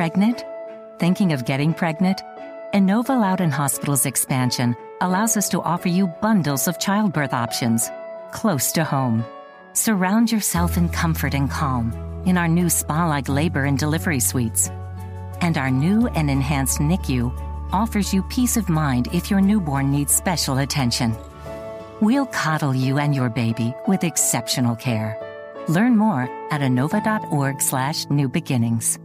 Pregnant? Thinking of getting pregnant? Inova Loudoun Hospital's expansion allows us to offer you bundles of childbirth options close to home. Surround yourself in comfort and calm in our new spa like labor and delivery suites. And our new and enhanced NICU offers you peace of mind if your newborn needs special attention. We'll coddle you and your baby with exceptional care. Learn more at inova.org slash new beginnings.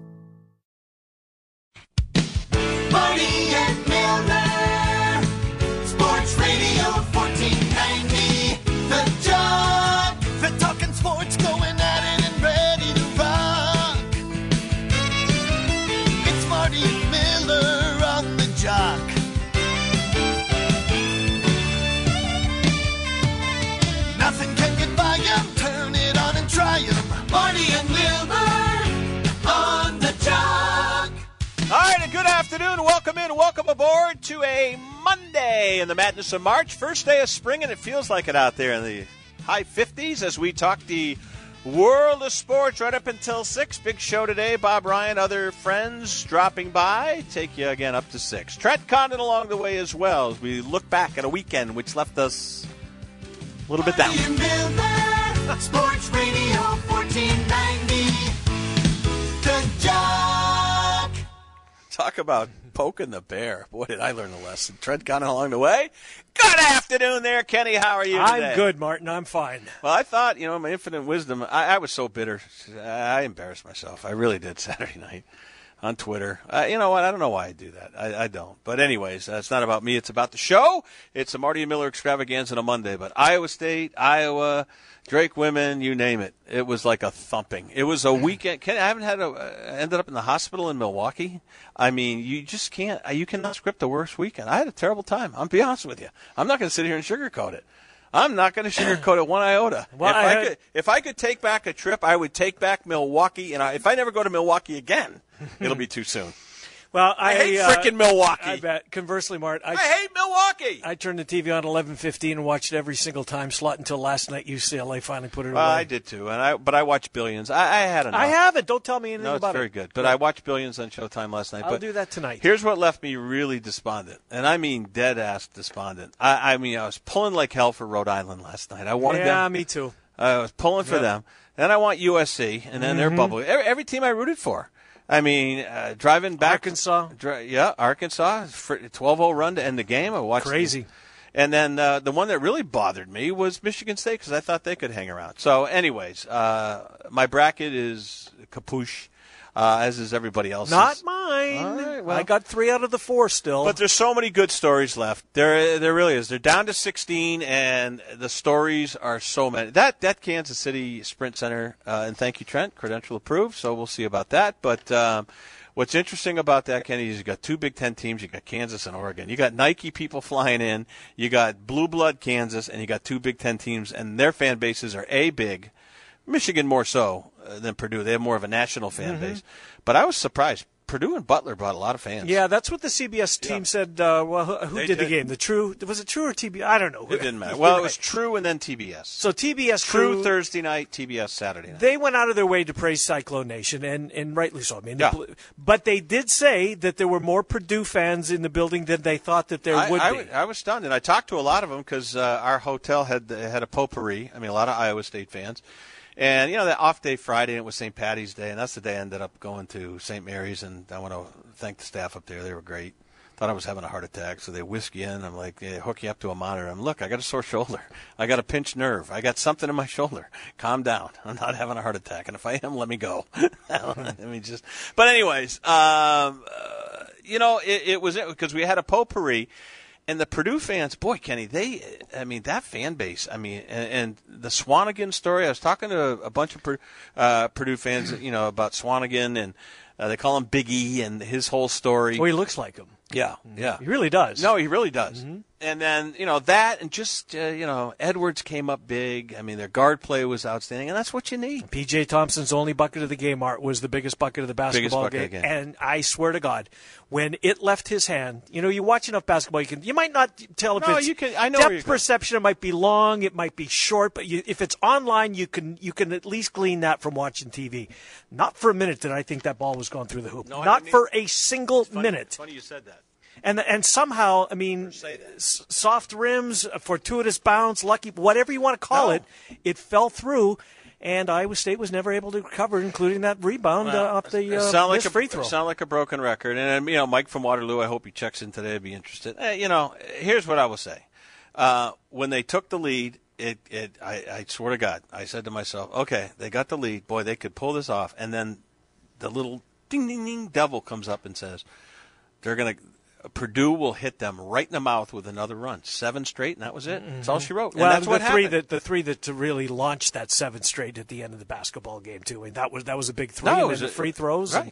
Welcome in, welcome aboard to a Monday in the madness of March, first day of spring, and it feels like it out there in the high 50s as we talk the world of sports right up until 6. Big show today. Bob Ryan, other friends dropping by, take you again up to 6. Trent Condon along the way as well as we look back at a weekend which left us a little bit down. Miller, Sports Radio 1490. The Jock. Talk about poking the bear. Boy, did I learn a lesson. Trent Condon along the way. Good afternoon there, Kenny. How are you today? I'm good, Martin. I'm fine. Well, I thought, you know, my infinite wisdom, I, I was so bitter. I embarrassed myself. I really did Saturday night on Twitter. Uh, you know what? I don't know why I do that. I, I don't. But, anyways, uh, it's not about me. It's about the show. It's a Marty and Miller extravaganza on a Monday. But Iowa State, Iowa, Drake women, you name it. It was like a thumping. It was a weekend. Ken, I haven't had a, uh, ended up in the hospital in Milwaukee. I mean, you just can't, uh, you cannot script the worst weekend. I had a terrible time. I'm be honest with you. I'm not going to sit here and sugarcoat it. I'm not going to sugarcoat it one iota. Well, if I I, could, if I could take back a trip, I would take back Milwaukee. And I, if I never go to Milwaukee again, it'll be too soon. Well, I, I hate uh, frickin' Milwaukee. I bet. Conversely, Mart, I, I hate Milwaukee. I turned the TV on 11:15 and watched it every single time slot until last night. UCLA finally put it well, away. I did too, and I but I watched Billions. I, I had enough. I haven't. Don't tell me anything No, it's very good. But I watched Billions on Showtime last night. I'll but do that tonight. Here's what left me really despondent, and I mean dead ass despondent. I, I mean, I was pulling like hell for Rhode Island last night. I wanted yeah, them. me too. I was pulling for Yep. them. Then I want USC, and then they're Mm-hmm. bubbling. Every, every team I rooted for. I mean, uh, driving back Arkansas. Dri- yeah, Arkansas, fr- 12-0 run to end the game. I watched Crazy. the- and then uh, the one that really bothered me was Michigan State because I thought they could hang around. So, anyways, uh, my bracket is capuche, uh, as is everybody else. Not mine. All right, well. I got three out of the four still. But there's so many good stories left. There, there really is. They're down to 16, and the stories are so many. That that Kansas City Sprint Center, uh, and thank you, Trent, credential approved. So we'll see about that. But um, what's interesting about that, Kenny, is you got two Big Ten teams. You got Kansas and Oregon. You got Nike people flying in. You got blue blood Kansas, and you got two Big Ten teams, and their fan bases are a big. Michigan more so than Purdue. They have more of a national fan base. But I was surprised. Purdue and Butler brought a lot of fans. yeah, that's what the CBS team Yeah. said. Uh, well, who, who They did, the game? The True was it True or TBS? I don't know. It didn't matter. Well, it was True and then TBS. so TBS True True Thursday night, TBS Saturday night. They went out of their way to praise Cyclone Nation, and, and rightly so. I mean, Yeah. Blue- but they did say that there were more Purdue fans in the building than they thought that there I, would I be. w- I was stunned, and I talked to a lot of them because uh, our hotel had had a potpourri. I mean, a lot of Iowa State fans, and you know that off day Friday, and it was St. Patty's Day, and that's the day I ended up going to St. Mary's, and I want to thank the staff up there. They were great. Thought I was having a heart attack, so they whisk you in. I'm like, they hook you up to a monitor. I'm look, I got a sore shoulder. I got a pinched nerve. I got something in my shoulder. Calm down. I'm not having a heart attack, and if I am, let me go. let me just. But anyways, um, uh, you know, it, it was because we had a potpourri. And the Purdue fans, boy, Kenny, they, I mean, that fan base, I mean, and, and the Swanigan story, I was talking to a, a bunch of uh, Purdue fans, you know, about Swanigan, and uh, they call him Big E and his whole story. well, he looks like him. yeah, yeah. He really does. No, he really does. And then you know that, and just uh, you know Edwards came up big. I mean, their guard play was outstanding, and that's what you need. PJ Thompson's only bucket of the game Art was the biggest bucket of the basketball game. the game. And I swear to God, when it left his hand, you know, you watch enough basketball, you can you might not tell if No, it's you can- I know depth where you're going. perception. It might be long, it might be short, but you, if it's online, you can you can at least glean that from watching TV. Not for a minute did I think that ball was going through the hoop. No, not didn't for a single minute. Funny you said that. And and somehow, I mean, soft rims, fortuitous bounce, lucky, whatever you want to call No. it, it fell through, and Iowa State was never able to recover, including that rebound uh, off the uh, sound like a free throw. Sound like a broken record. And you know, Mike from Waterloo. I hope he checks in today. I'd be interested. Eh, you know, here's what I will say. Uh, when they took the lead, it, it I, I swear to God, I said to myself, okay, they got the lead. Boy, they could pull this off. And then the little ding ding ding devil comes up and says, they're gonna. Purdue will hit them right in the mouth with another run, seven straight, and that was it. That's all she wrote. And well, that's the what three happened. that the three that to really launched that seven straight at the end of the basketball game too. And that was that was a big three. No, and the free throws. right. and-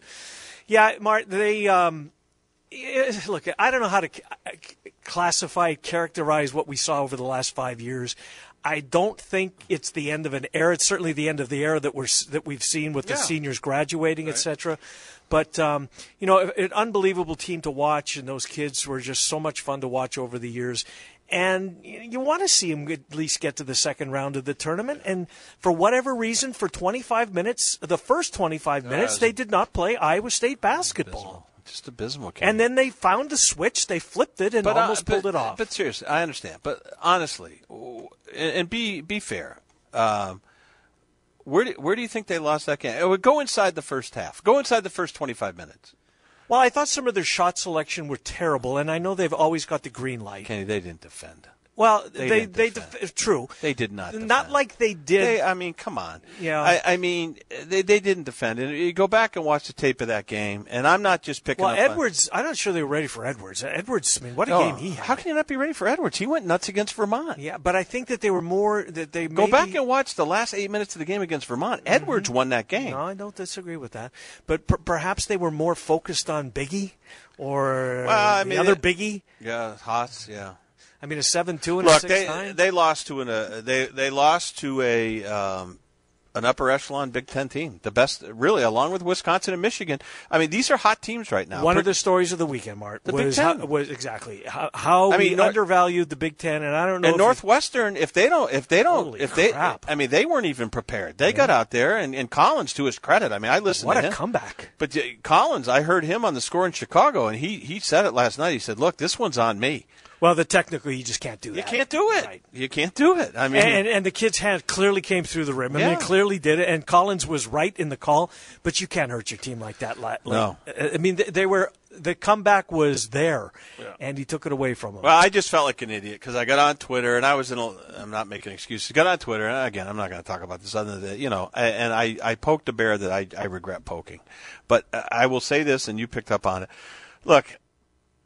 yeah, Mart. They um, eh, look. I don't know how to classify, characterize what we saw over the last five years. I don't think it's the end of an era. It's certainly the end of the era that we're that we've seen with the seniors graduating, et cetera. But um, you know, an unbelievable team to watch, and those kids were just so much fun to watch over the years. And you you want to see them at least get to the second round of the tournament. And for whatever reason, for 25 minutes, the first 25 minutes, they did not play Iowa State basketball. just abysmal. And then they found a switch, they flipped it, and uh, almost pulled it off. But seriously, I understand. But honestly, and, and be be fair. Um, where do, where do you think they lost that game? It would go inside the first half. Go inside the first twenty five minutes. well, I thought some of their shot selection were terrible, and I know they've always got the green light. Kenny, they didn't defend. Well, They they they, def- true. They did not. Not like they did. They, I mean, come on. Yeah. I, I mean, they they didn't defend. And you go back and watch the tape of that game, and I'm not just picking well, up. on- Edwards, I'm not sure they were ready for Edwards. Edwards, I mean, what a No, game he had. How can you not be ready for Edwards? He went nuts against Vermont. Yeah, but I think that they were more that they Go maybe, back and watch the last eight minutes of the game against Vermont. Mm-hmm. Edwards won that game. No, I don't disagree with that. But per- perhaps they were more focused on Biggie or Well, I the mean, other it- Biggie. Yeah, Haas. Yeah. I mean, a seven-two and a Look, they six-nine. they lost to an uh, they they lost to a um, an upper echelon Big Ten team, the best really, along with Wisconsin and Michigan. I mean, these are hot teams right now. One Per- of the stories of the weekend, Mark, The Big Ten. how, was exactly how, how I we mean, Nor- undervalued the Big Ten, and I don't know. and if Northwestern, if they don't, if they don't, Holy if they, crap. I mean, they weren't even prepared. They got out there, and, and Collins, to his credit, I mean, I listened what to a him. comeback! But uh, Collins, I heard him on the score in Chicago, and he he said it last night. He said, "Look, this one's on me. Well, the technically you just can't do that. You can't do it. Right. You can't do it. I mean, And, and the kid's hand clearly came through the rim. I mean, Yeah. clearly did it. And Collins was right in the call, but you can't hurt your team like that. Like, No. I mean, they, they were the comeback was there, and he took it away from them. Well, I just felt like an idiot because I got on Twitter and I was in. A, I'm not making excuses. Got on Twitter and again, I'm not going to talk about this other than you know. And I I poked a bear that I I regret poking, but uh, I will say this, and you picked up on it. Look,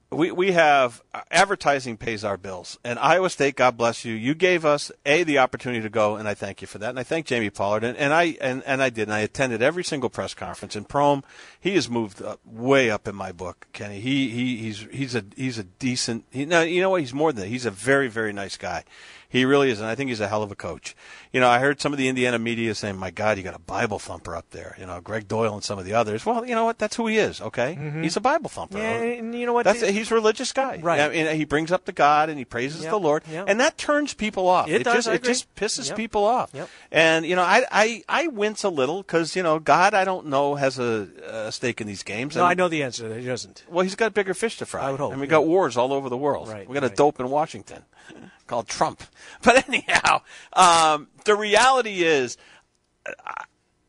we we have uh, advertising pays our bills, and Iowa State, God bless you, you gave us a the opportunity to go, and I thank you for that, and I thank Jamie Pollard, and, and I and, and I did, and I attended every single press conference. And Prohm, he has moved up, way up in my book, Kenny. He he he's he's a he's a decent. He, no, you know what? He's more than that. He's a very very nice guy. He really is, and I think he's a hell of a coach. You know, I heard some of the Indiana media saying, "My God, you got a Bible thumper up there." You know, Gregg Doyel and some of the others. Well, you know what? That's who he is. Okay, mm-hmm. he's a Bible thumper. yeah, and you know what? That's he's a religious guy, Right. I mean, he brings up the God and he praises Yep, the Lord, yep. and that turns people off. It does, just it just pisses Yep. people off. Yep. And you know, I I I wince a little because you know God, I don't know has a, a stake in these games. no, And- I know the answer. He doesn't. Well, he's got bigger fish to fry. I would hope, And we yeah. got wars all over the world. Right, we got a dope in Washington called Trump. But anyhow, um, the reality is.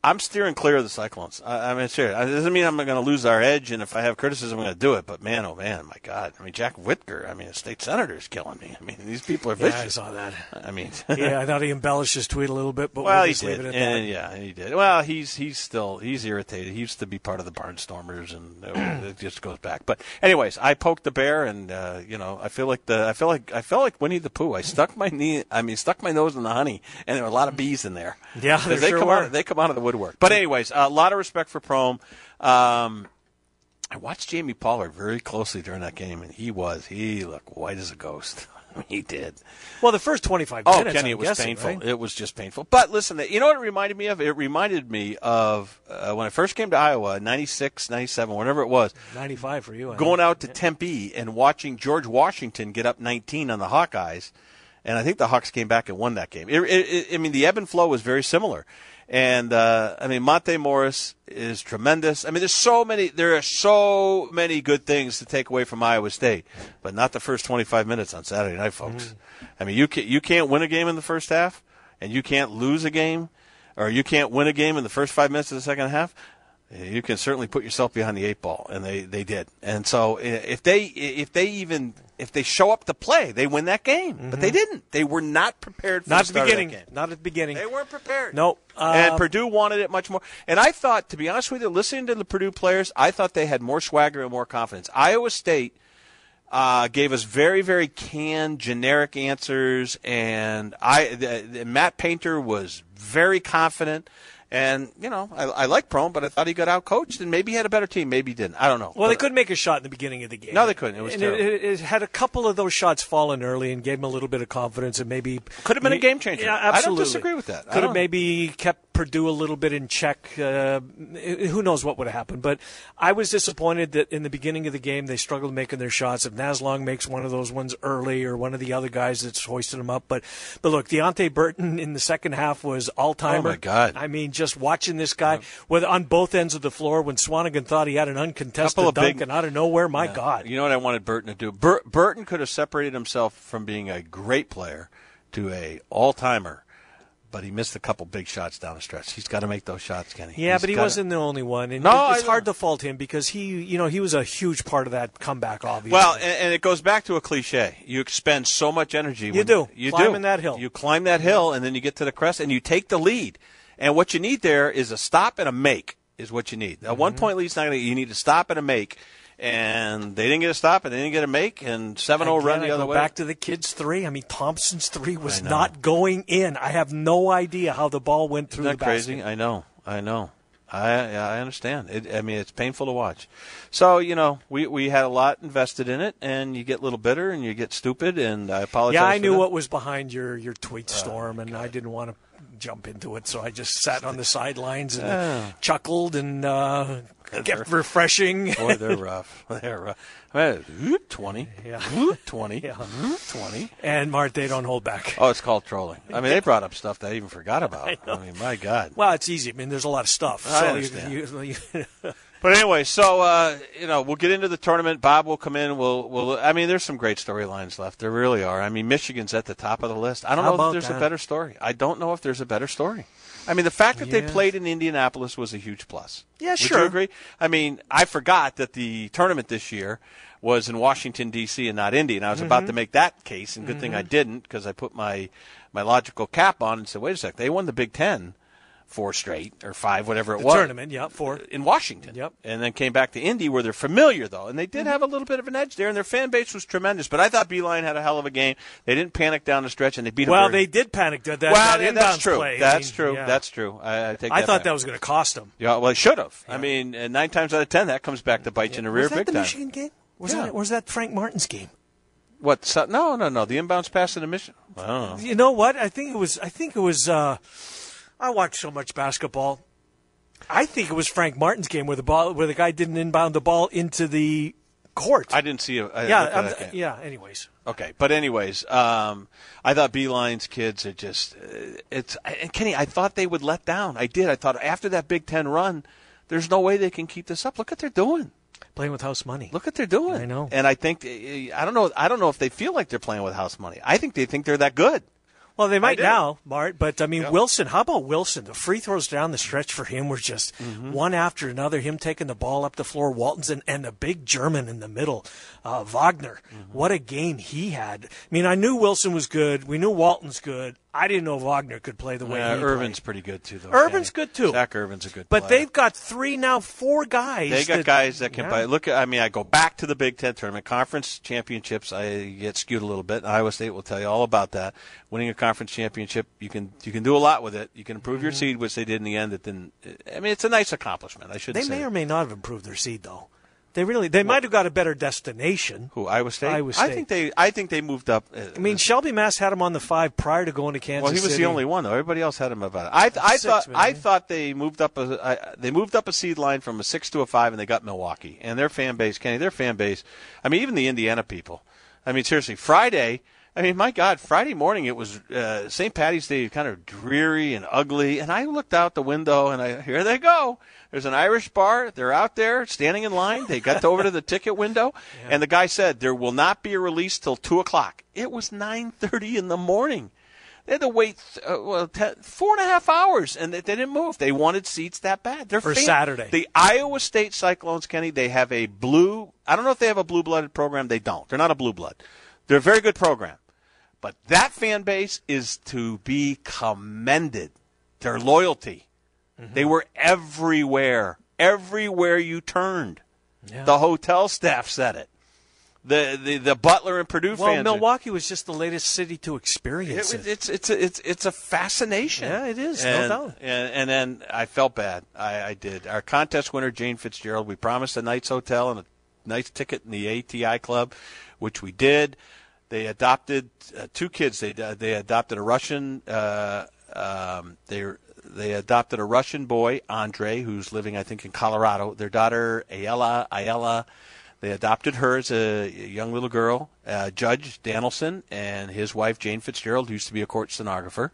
I'm steering clear of the Cyclones. I, I mean, serious. It doesn't mean I'm going to lose our edge, and if I have criticism, I'm going to do it. But man, oh man, my God! I mean, Jack Whitver. I mean, a state senator is killing me. I mean, these people are Yeah, I saw that. I mean, yeah, I thought he embellished his tweet a little bit, but well, we'll he did, and that. yeah, he did. Well, he's he's still he's irritated. He used to be part of the Barnstormers, and uh, it just goes back. But anyways, I poked the bear, and uh, you know, I feel like the I feel like I felt like Winnie the Pooh. I stuck my knee, I mean, stuck my nose in the honey, and there were a lot of bees in there. Yeah, there they sure come were. out they come out of the woodwork. But anyways, a lot of respect for Prohm. Um, I watched Jamie Pollard very closely during that game, and he was he looked white as a ghost. he did. Well, the first 25 Oh, minutes. Kenny, I'm it was guessing, painful. right? It was just painful. But listen, you know what it reminded me of? It reminded me of uh, when I first came to Iowa, 96, 97, whatever it was, 95 for you. I going think. out to Tempe and watching George Washington get up 19 on the Hawkeyes. And I think the Hawks came back and won that game. It, it, it, I mean, the ebb and flow was very similar. And uh, I mean, Monte Morris is tremendous. I mean, there's so many. There are so many good things to take away from Iowa State, but not the first 25 minutes on Saturday night, folks. I mean, you can, you can't win a game in the first half, and you can't lose a game, or you can't win a game in the first five minutes of the second half. You can certainly put yourself behind the eight ball, and they, they did. And so if they if they even if they show up to play, they win that game. But they didn't. They were not prepared for Not the at the start of that beginning. Not at the beginning. They weren't prepared. No. and Um, Purdue wanted it much more. And I thought, to be honest with you, listening to the Purdue players, I thought they had more swagger and more confidence. Iowa State uh, gave us very, very canned, generic answers, and I, the, the, Matt Painter was very confident. And you know, I, I like Prohm, but I thought he got out coached, and maybe he had a better team, maybe he didn't. I don't know. Well, they couldn't make a shot in the beginning of the game. No, they couldn't. It was and terrible. it, it had a couple of those shots fallen early and gave him a little bit of confidence and maybe Could have been a game changer. Yeah, absolutely. I don't disagree with that. Could have maybe kept Purdue a little bit in check. Uh, who knows what would have happened? But I was disappointed that in the beginning of the game they struggled making their shots. If Naslong makes one of those ones early, or one of the other guys that's hoisted them up, but but look, Deonte Burton in the second half was all timer. Oh, my God. I mean, just watching this guy, whether on both ends of the floor, when Swanigan thought he had an uncontested Couple dunk, big- and out of nowhere, my God. You know what I wanted Burton to do? Bur- Burton could have separated himself from being a great player to a all timer, but he missed a couple big shots down the stretch. He's got to make those shots, Kenny. Yeah, He's but he gotta- wasn't the only one, and No, it's hard to fault him because he, you know, he was a huge part of that comeback. Obviously, Well, and, and it goes back to a cliche. You expend so much energy. when- do. You Climbing do. that hill. You climb that hill, and then you get to the crest, and you take the lead. And what you need there is a stop and a make is what you need. A Mm-hmm. one point lead's not going to. You need to stop and a make. And they didn't get a stop, and they didn't get a make, and 7-0 run the I other go way. Back to the kids' three. I mean, Thompson's three was not going in. I have no idea how the ball went through Isn't that the crazy? I know. I know. I I understand. It, I mean, it's painful to watch. So you know, we we had a lot invested in it, and you get a little bitter, and you get stupid, and I apologize. Yeah, I knew that. what was behind your your tweet uh, storm, and I didn't want to jump into it, so I just sat on the sidelines and chuckled and uh, kept refreshing. Boy, they're rough. They're rough. Well, Twenty. Yeah. Twenty. Yeah. Twenty. and Mart, they don't hold back. Oh, it's called trolling. I mean, they brought up stuff that I even forgot about. I, mean, my God. Well, it's easy. I mean, there's a lot of stuff. I so understand. You, you, But anyway, so uh, you know, we'll get into the tournament. Bob will come in. We'll, we'll. I mean, there's some great storylines left. There really are. I mean, Michigan's at the top of the list. I don't How know if there's that? a better story. I don't know if there's a better story. I mean, the fact that they played in Indianapolis was a huge plus. Yeah, Would sure. agree? I mean, I forgot that the tournament this year was in Washington D.C. and not Indy, and I was about Mm-hmm. to make that case, and good thing I didn't because I put my my logical cap on and said, wait a sec, they won the Big Ten four straight or five, whatever it the was tournament, yeah, four. in Washington. Yep. And then came back to Indy where they're familiar though, and they did have a little bit of an edge there, and their fan base was tremendous. But I thought Beilein had a hell of a game. They didn't panic down the stretch, and they beat them. Well, very- they did panic that, that, well, that that's true. play. I That's mean, true. yeah. That's true. I, I take. I that thought back. that was going to cost them. Yeah, well, it should have. I mean, nine times out of ten, that comes back to bite you in the rear was that big the time. Michigan game? Was Yeah. that was that Frank Martin's game? What? So, no, no, no. The inbounds pass in the mission. I don't know. You know what? I think it was. I think it was. Uh, I watch so much basketball. I think it was Frank Martin's game where the ball, where the guy didn't inbound the ball into the court. I didn't see. A, I yeah, I'm- that game. yeah. Anyways, Okay, but anyways, um, I thought Beilein's kids are just uh, it's and Kenny. I thought they would let down. I did. I thought after that Big Ten run, there's no way they can keep this up. Look what they're doing. playing with house money. Look what they're doing. I know. And I think uh, I don't know. I don't know if they feel like they're playing with house money. I think they think they're that good. Well, they might now, Mart, but I mean, Yeah. Wilson, how about Wilson? The free throws down the stretch for him were just Mm-hmm. one after another. Him taking the ball up the floor, Walton's and, and the big German in the middle, uh, Wagner. Mm-hmm. What a game he had. I mean, I knew Wilson was good. We knew Walton's good. I didn't know Wagner could play the way Uh, he Irvin's played. pretty good too, though. Irvin's good, too. Zak Irvin's a good. But player. they've got three now, four guys. They got that- guys that can Yeah. play. Look, at- I mean, I go back to the Big Ten tournament, conference championships. I get skewed a little bit. Iowa State will tell you all about that. Winning a conference championship, you can you can do a lot with it. You can improve your seed, which they did in the end. It didn't. I mean, it's a nice accomplishment. I should. Say. They may or may not have improved their seed, though. They really they might have got a better destination. Who Iowa State? Iowa I think they. I think they moved up. uh, I mean, Shelby Mast had him on the five prior to going to Kansas well, he was City. the only one though. Everybody else had him about it. I, I Six, thought. I thought they moved up a. I, they moved up a seed line from a six to a five, and they got Milwaukee and their fan base. Kenny, their fan base. I mean, even the Indiana people. I mean, seriously, Friday. I mean, my God, Friday morning it was uh, St. Patty's Day, kind of dreary and ugly. And I looked out the window, and I here they go. There's an Irish bar. They're out there standing in line. They got over to the ticket window, and the guy said there will not be a release till two o'clock. It was nine thirty in the morning. They had to wait uh, well te- four and a half hours, and they, they didn't move. They wanted seats that bad. They're For fan- Saturday. The Iowa State Cyclones, Kenny, they have a blue. I don't know if they have a blue-blooded program. They don't. They're not a blue blood. They're a very good program, but that fan base is to be commended. Their loyalty. Mm-hmm. They were everywhere. Everywhere you turned. Yeah. The hotel staff said it. The the, the Butler and Purdue well, fans. are- Milwaukee was just the latest city to experience it, it. it's it's a, it's it's a fascination. Yeah, it is, no and, doubt. And, and then I felt bad. I, I did. Our contest winner Jane Fitzgerald. We promised a night's hotel and a nice ticket in the ATI club, which we did. They adopted uh, two kids. They uh, they adopted a Russian. Uh, um, they they adopted a Russian boy, Andre, who's living I think in Colorado. Their daughter Ayala Ayala. They adopted her as a young little girl. Uh, Judge Danielson and his wife Jane Fitzgerald, who used to be a court stenographer.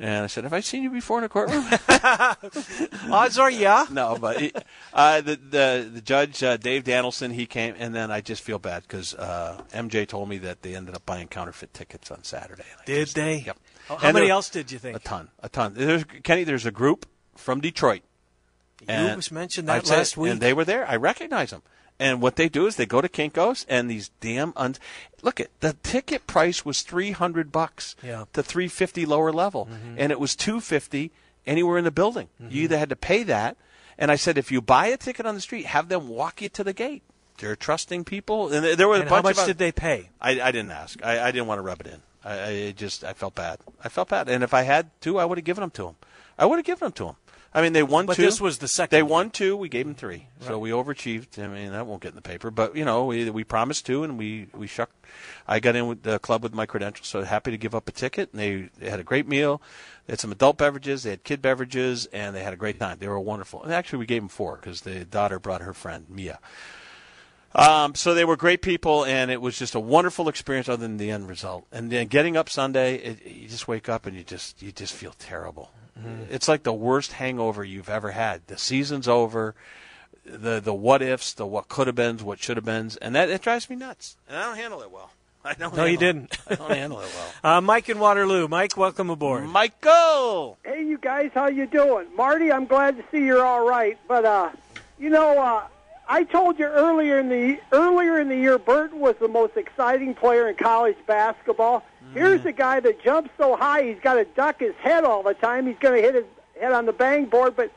And I said, "Have I seen you before in a courtroom?" Odds are, yeah. no, but he, uh, the the the judge uh, Dave Danielson he came, and then I just feel bad because uh, MJ told me that they ended up buying counterfeit tickets on Saturday. Did just- they? Yep. How, how And many there- else did you think? A ton, a ton. There's, Kenny, there's a group from Detroit. You was mentioned that say- last week. and they were there. I recognize them. And what they do is they go to Kinkos and these damn un- look at the ticket price was three hundred bucks Yeah. Mm-hmm. to three fifty lower level, and it was two fifty anywhere in the building. You either had to pay that, and I said if you buy a ticket on the street, have them walk you to the gate. They're trusting people, and there- a and bunch how much did they pay? I, I didn't ask. I, I didn't want to rub it in. I, I just I felt bad. I felt bad, and if I had to, I would have given them to them. I would have given them to them. I mean, they won But two. this was the second They won two. We gave them three, so we overachieved. I mean, that won't get in the paper, but you know, we we promised two, and we we shuck. I got in with the club with my credentials, so happy to give up a ticket. And they, they had a great meal. They had some adult beverages, they had kid beverages, and they had a great time. They were wonderful. And actually, we gave them four because the daughter brought her friend Mia. Um, so they were great people, and it was just a wonderful experience. Other than the end result, and then getting up Sunday, it, you just wake up and you just you just feel terrible. It's like the worst hangover you've ever had. The season's over. The the what ifs, the what could have beens, what should have beens, and that it drives me nuts. And I don't handle it well. I don't. No, you didn't. I don't handle it well. Uh, Mike in Waterloo. Mike, welcome aboard. Michael. Hey, you guys, how you doing? Marty, I'm glad to see you're all right. But uh, you know, uh, I told you earlier in the earlier in the year, Burton was the most exciting player in college basketball. Here's a guy that jumps so high, he's got to duck his head all the time. He's going to hit his head on the bang board. But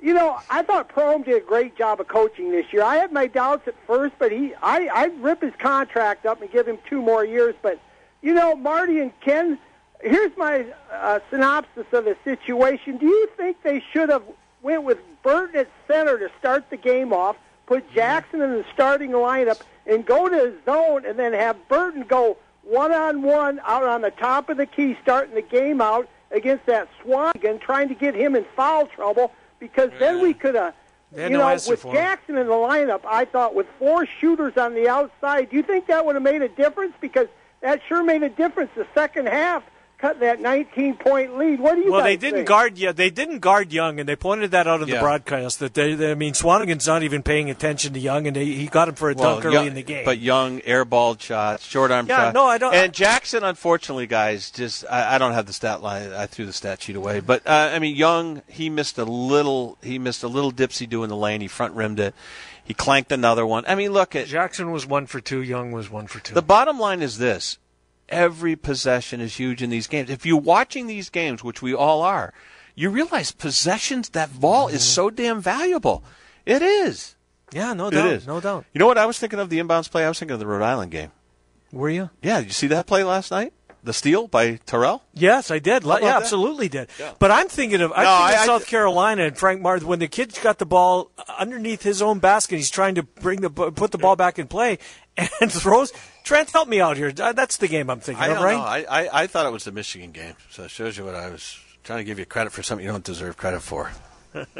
you know, I thought Prohm did a great job of coaching this year. I had my doubts at first, but he, I, I'd rip his contract up and give him two more years. But you know, Marty and Ken, here's my uh, synopsis of the situation. Do you think they should have went with Burton at center to start the game off, put Jackson in the starting lineup, and go to his zone, and then have Burton go one on one out on the top of the key, starting the game out against that Swanigan, trying to get him in foul trouble? Because then we could have. You no know, with. Jackson in the lineup, I thought with four shooters on the outside, do you think that would have made a difference? Because that sure made a difference the second half, cut that 19 point lead. What do you Well, guys they didn't think? guard. Yeah, they didn't guard Young, and they pointed that out in Yeah. the broadcast. That they, they, I mean, Swanigan's not even paying attention to Young, and they, he got him for a dunk early Young- in the game. But Young airballed shots, short arm Yeah, shots. no, I don't- And Jackson, unfortunately, guys, just I, I don't have the stat line. I threw the stat sheet away. But uh, I mean, Young, he missed a little. He missed a little dipsy do in the lane. He front rimmed it. He clanked another one. I mean, look at Jackson was one for two. Young was one for two. the bottom line is this: every possession is huge in these games. If you're watching these games, which we all are, you realize possessions. That ball is mm-hmm. so damn valuable. It is. yeah, no It doubt, is. no doubt. You know what I was thinking of the inbounds play? I was thinking of the Rhode Island game. Were you? Yeah, did you see that play last night? the steal by Terrell? Yes, I did. yeah, that? absolutely did. But I'm thinking of I'm No, thinking I- of I- South Carolina and Frank Martin when the kid's got the ball underneath his own basket. He's trying to bring the put the ball back in play and throws. Trent, help me out here. Uh, That's the game I'm thinking I of, right? know. I, I, I thought it was the Michigan game, so it shows you what I was trying to give you credit for something you don't deserve credit for.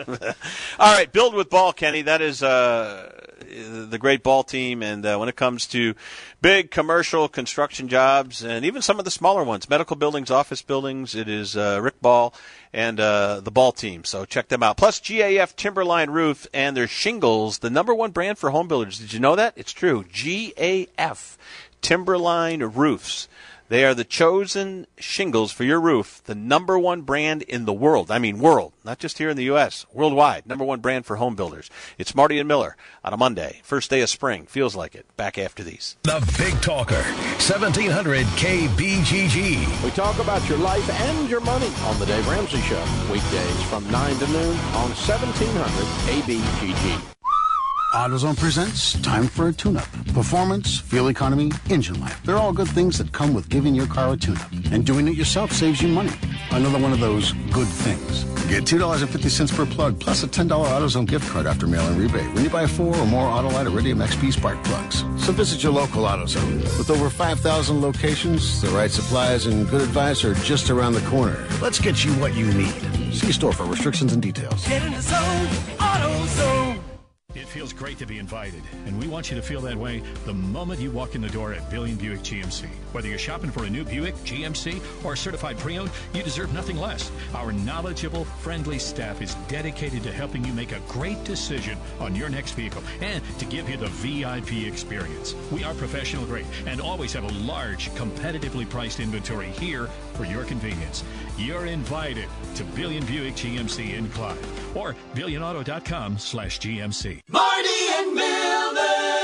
All right, build with ball, Kenny. That is uh, the great ball team, and uh, when it comes to big commercial construction jobs and even some of the smaller ones, medical buildings, office buildings, it is uh, Rick Ball and uh, the ball team. So check them out. Plus GAF Timberline Roof and their shingles, the number one brand for home builders. Did you know that? It's true. GAF Timberline Roofs. They are the chosen shingles for your roof, the number one brand in the world. I mean, world, not just here in the U.S., worldwide. Number one brand for home builders. It's Marty and Miller on a Monday, first day of spring. Feels like it. Back after these. The Big Talker, 1700 KBGG. We talk about your life and your money on the Dave Ramsey Show. Weekdays from 9 to noon on 1700 KBGG. AutoZone presents Time for a Tune-Up. Performance, fuel economy, engine life. They're all good things that come with giving your car a tune-up. And doing it yourself saves you money. Another one of those good things. Get $2.50 per plug plus a $10 AutoZone gift card after mail-in rebate when you buy four or more Autolite or Iridium XP spark plugs. So visit your local AutoZone. With over 5,000 locations, the right supplies and good advice are just around the corner. Let's get you what you need. See store for restrictions and details. Get in the zone, AutoZone. It feels great to be invited, and we want you to feel that way the moment you walk in the door at Billion Buick GMC. Whether you're shopping for a new Buick, GMC, or certified pre-owned, you deserve nothing less. Our knowledgeable, friendly staff is dedicated to helping you make a great decision on your next vehicle and to give you the VIP experience. We are professional grade and always have a large, competitively priced inventory here for your convenience. You're invited to Billion Buick GMC in Clive or billionauto.com slash GMC. Marty and Miller.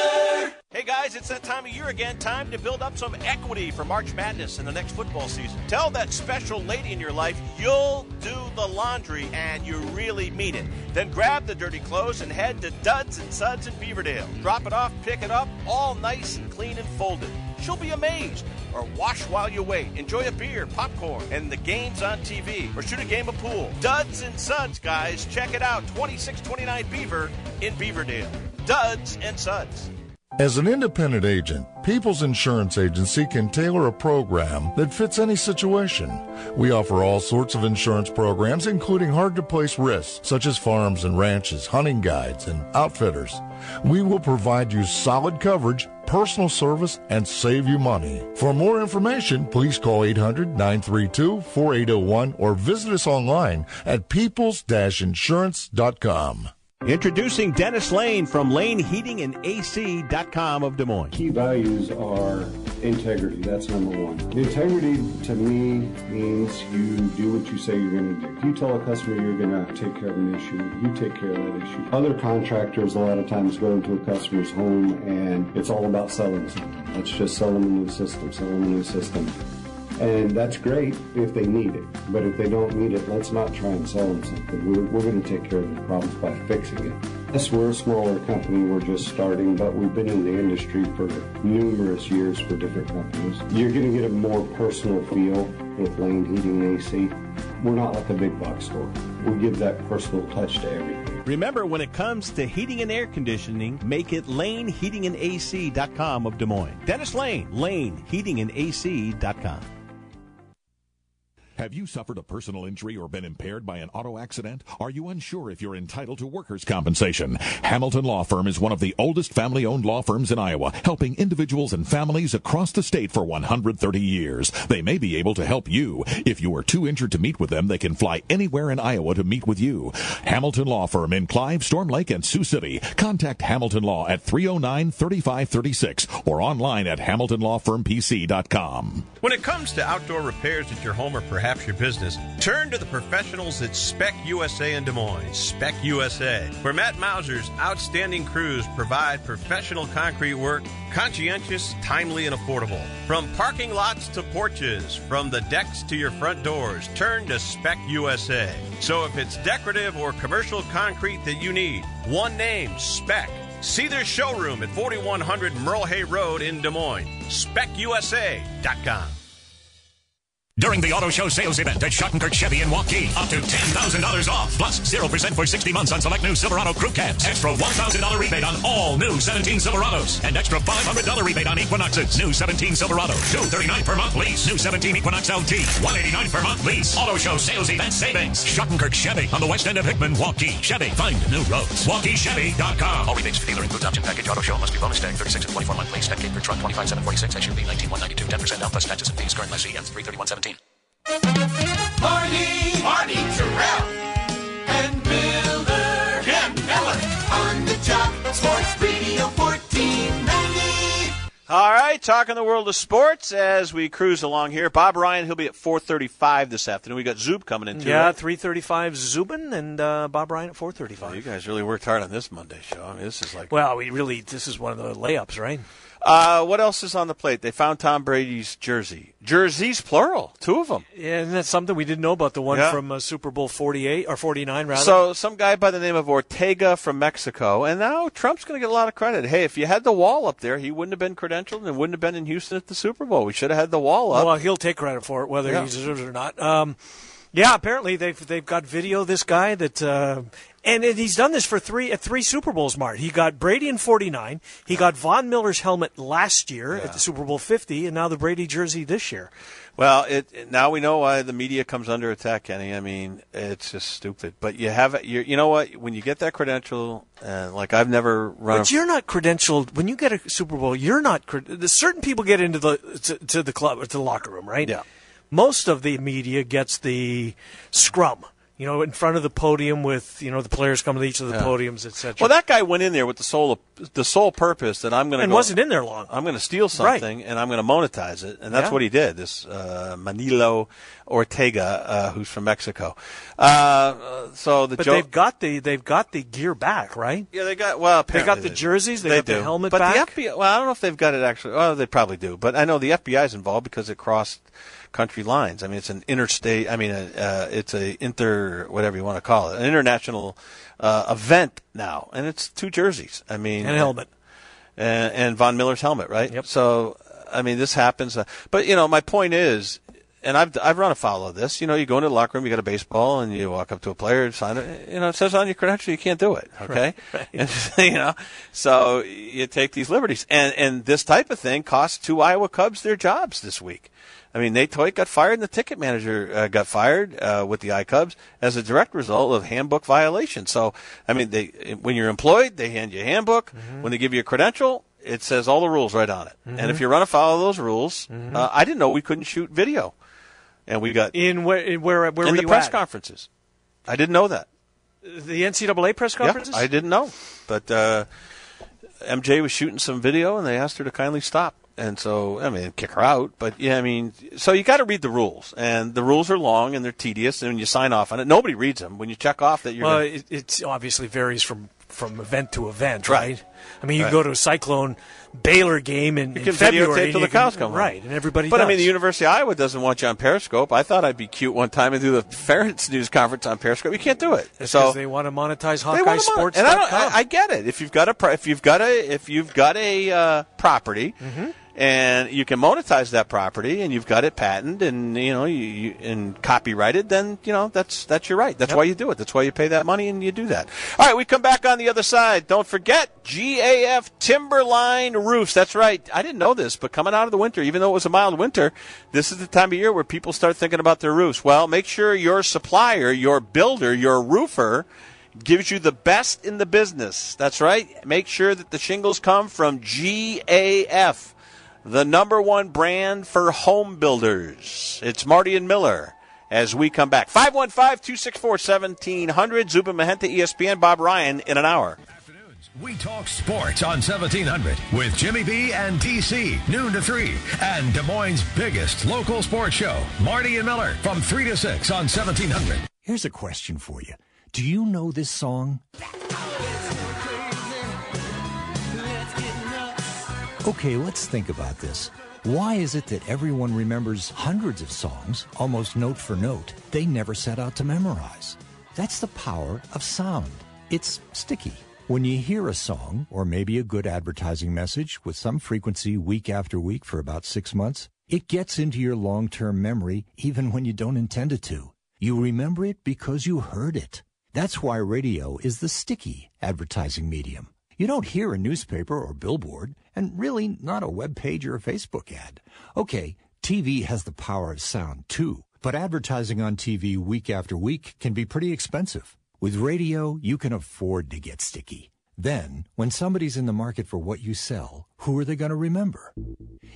Hey guys, it's that time of year again. Time to build up some equity for March Madness in the next football season. Tell that special lady in your life you'll do the laundry and you really mean it. Then grab the dirty clothes and head to Duds and Suds in Beaverdale. Drop it off, pick it up, all nice and clean and folded. She'll be amazed. Or wash while you wait. Enjoy a beer, popcorn, and the games on TV. Or shoot a game of pool. Duds and Suds, guys. Check it out. 2629 Beaver in Beaverdale. Duds and Suds. As an independent agent, People's Insurance Agency can tailor a program that fits any situation. We offer all sorts of insurance programs, including hard to place risks, such as farms and ranches, hunting guides, and outfitters. We will provide you solid coverage, personal service, and save you money. For more information, please call 800 932 4801 or visit us online at peoples-insurance.com. Introducing Dennis Lane from Lane Heating and AC.com of Des Moines. Key values are integrity. That's number one. Integrity to me means you do what you say you're going to do. If you tell a customer you're going to take care of an issue, you take care of that issue. Other contractors a lot of times go into a customer's home and it's all about selling something. Let's just sell them a new system, sell them a new system. And that's great if they need it. But if they don't need it, let's not try and sell them something. We're, we're going to take care of the problems by fixing it. Yes, we're a smaller company. We're just starting, but we've been in the industry for numerous years for different companies. You're going to get a more personal feel with Lane Heating and AC. We're not like a big box store. We give that personal touch to everything. Remember, when it comes to heating and air conditioning, make it Lane Heating and AC.com of Des Moines. Dennis Lane, Lane Heating and AC.com. Have you suffered a personal injury or been impaired by an auto accident? Are you unsure if you're entitled to workers' compensation? Hamilton Law Firm is one of the oldest family owned law firms in Iowa, helping individuals and families across the state for 130 years. They may be able to help you. If you are too injured to meet with them, they can fly anywhere in Iowa to meet with you. Hamilton Law Firm in Clive, Storm Lake, and Sioux City. Contact Hamilton Law at 309 3536 or online at hamiltonlawfirmpc.com. When it comes to outdoor repairs at your home or perhaps your business, turn to the professionals at Spec USA in Des Moines. Spec USA, where Matt Mauser's outstanding crews provide professional concrete work, conscientious, timely, and affordable. From parking lots to porches, from the decks to your front doors, turn to Spec USA. So if it's decorative or commercial concrete that you need, one name, Spec. See their showroom at 4100 Merle Hay Road in Des Moines. SpecUSA.com. During the auto show sales event at Shottenkirk Chevy in Waukee, up to $10,000 off, plus 0% for 60 months on select new Silverado crew cabs. Extra $1,000 rebate on all new 17 Silverados. And extra $500 rebate on Equinoxes. New 17 Silverado. 239 per month lease. New 17 Equinox LT. 189 per month lease. Auto show sales event savings. Shottenkirk Chevy on the west end of Hickman, Waukee. Chevy. Find new roads. WaukeeChevy.com. All rebates for dealer includes option package auto show must be bonus tag 36 and 24 month lease. Net gain per truck 25746 SUV 19192 10% down plus taxes and fees. Current lessee ends 33117. Marty, Marty Tirrell, and Miller, Jim Miller, on the job, Sports Radio 1490. All right, talking the world of sports as we cruise along here. Bob Ryan, he'll be at 4:35 this afternoon. We got Zoop coming in too. Yeah, right? 335 Zubin and uh, Bob Ryan at 435. You guys really worked hard on this Monday show. I mean, this is like. Well, we really, this is one of the layups, right? Uh, what else is on the plate? They found Tom Brady's jersey. Jerseys, plural, two of them. Yeah, and that's something we didn't know about the one Yeah. from uh, Super Bowl 48 or 49 rather. So some guy by the name of Ortega from Mexico, and now Trump's going to get a lot of credit. Hey, if you had the wall up there, he wouldn't have been credentialed and wouldn't have been in Houston at the Super Bowl. We should have had the wall up. Well, he'll take credit for it, whether Yeah. he deserves it or not. Um, yeah, apparently they've they've got video of this guy that, uh, and it, he's done this for three at three Super Bowls. Mart, he got Brady in '49, he got Von Miller's helmet last year at the Super Bowl 50, and now the Brady jersey this year. Well, it now we know why the media comes under attack, Kenny. I mean, it's just stupid. But you have it. You, you know what? When you get that credential, uh, like I've never run. But a- you're not credentialed when you get a Super Bowl. You're not. Certain people get into the to, to the club or to the locker room, right? Yeah. Most of the media gets the scrum. You know, in front of the podium with you know the players coming to each of the Yeah. podiums, etc. well, that guy went in there with the sole the sole purpose that I'm going to and go, wasn't in there long. I'm going to steal Right. something and I'm going to monetize it, and that's Yeah. what he did. This uh, Manilo Ortega, uh, who's from Mexico. Uh, so the But joke. they've got the they've got the gear back, right? Yeah, they got well. They got the do. jerseys, they got the do. helmet but back. the FBI. Well, I don't know if they've got it actually. Well, they probably do. But I know the FBI's involved because it crossed country lines. I mean, it's an interstate. I mean, uh, it's a inter whatever you want to call it, an international uh, event now, and it's two jerseys. I mean, And a helmet. and, and Von Miller's helmet, right? Yep. So, I mean, this happens. Uh, but you know, my point is, and I've I've run afoul of this. You know, you go into the locker room, you got a baseball, and you walk up to a player, sign it. You know, it says on your credential you can't do it. Okay, Right. And, you know, so you take these liberties, and and this type of thing cost two Iowa Cubs their jobs this week. I mean, Nate Teut got fired, and the ticket manager uh, got fired uh, with the iCubs as a direct result of handbook violation. So, I mean, they when you're employed, they hand you a handbook. When they give you a credential, it says all the rules right on it. And if Mhm. you run afoul of those rules, uh, I didn't know we couldn't shoot video, and we got in where in where where in were the press at? conferences. I didn't know that. The NCAA press conferences. Yeah, I didn't know, but uh, MJ was shooting some video, and they asked her to kindly stop. And so, I mean, kick her out. But yeah, I mean, so you got to read the rules, and the rules are long and they're tedious. And when you sign off on it, nobody reads them. When you check off that you're well, gonna, it, obviously varies from from event to event, Right. right? I mean, you Right. go to a Cyclone Baylor game in, you in February, videotape and till the cows can- come home. right? And everybody. But does. I mean, the University of Iowa doesn't want you on Periscope. I thought I'd be cute one time and do the Ferentz news conference on Periscope. You can't do it. That's so they want to monetize They want to mon- HawkeyeSports. and I, don't, I, I get it. If you've got a if you've got a if you've got a uh, property Mm-hmm. And you can monetize that property and you've got it patented and you know you, you and copyrighted, then you know that's that's your right. That's why you do it. That's why you pay that money and you do that. All right, we come back on the other side. Don't forget GAF Timberline roofs. That's right. I didn't know this, but coming out of the winter, even though it was a mild winter, this is the time of year where people start thinking about their roofs. Well, make sure your supplier, your builder, your roofer gives you the best in the business. That's right. Make sure that the shingles come from GAF, the number one brand for home builders. It's Marty and Miller as we come back. 515 264 1700. Zubin Mehenti, ESPN, Bob Ryan in an hour. We talk sports on 1700 with Jimmy B and TC, noon to 3, and Des Moines' biggest local sports show, Marty and Miller, from 3 to 6 on 1700. Here's a question for you. Do you know this song? Okay, let's think about this. Why is it that everyone remembers hundreds of songs, almost note for note, they never set out to memorize? That's the power of sound. It's sticky. When you hear a song, or maybe a good advertising message with some frequency week after week for about six months, It gets into your long-term memory even when you don't intend it to. You remember it because you heard it. That's why radio is the sticky advertising medium. You don't hear a newspaper or billboard, and really not a web page or a Facebook ad. Okay, TV has the power of sound too, but advertising on TV week after week can be pretty expensive. With radio, you can afford to get sticky. Then, when somebody's in the market for what you sell, who are they going to remember?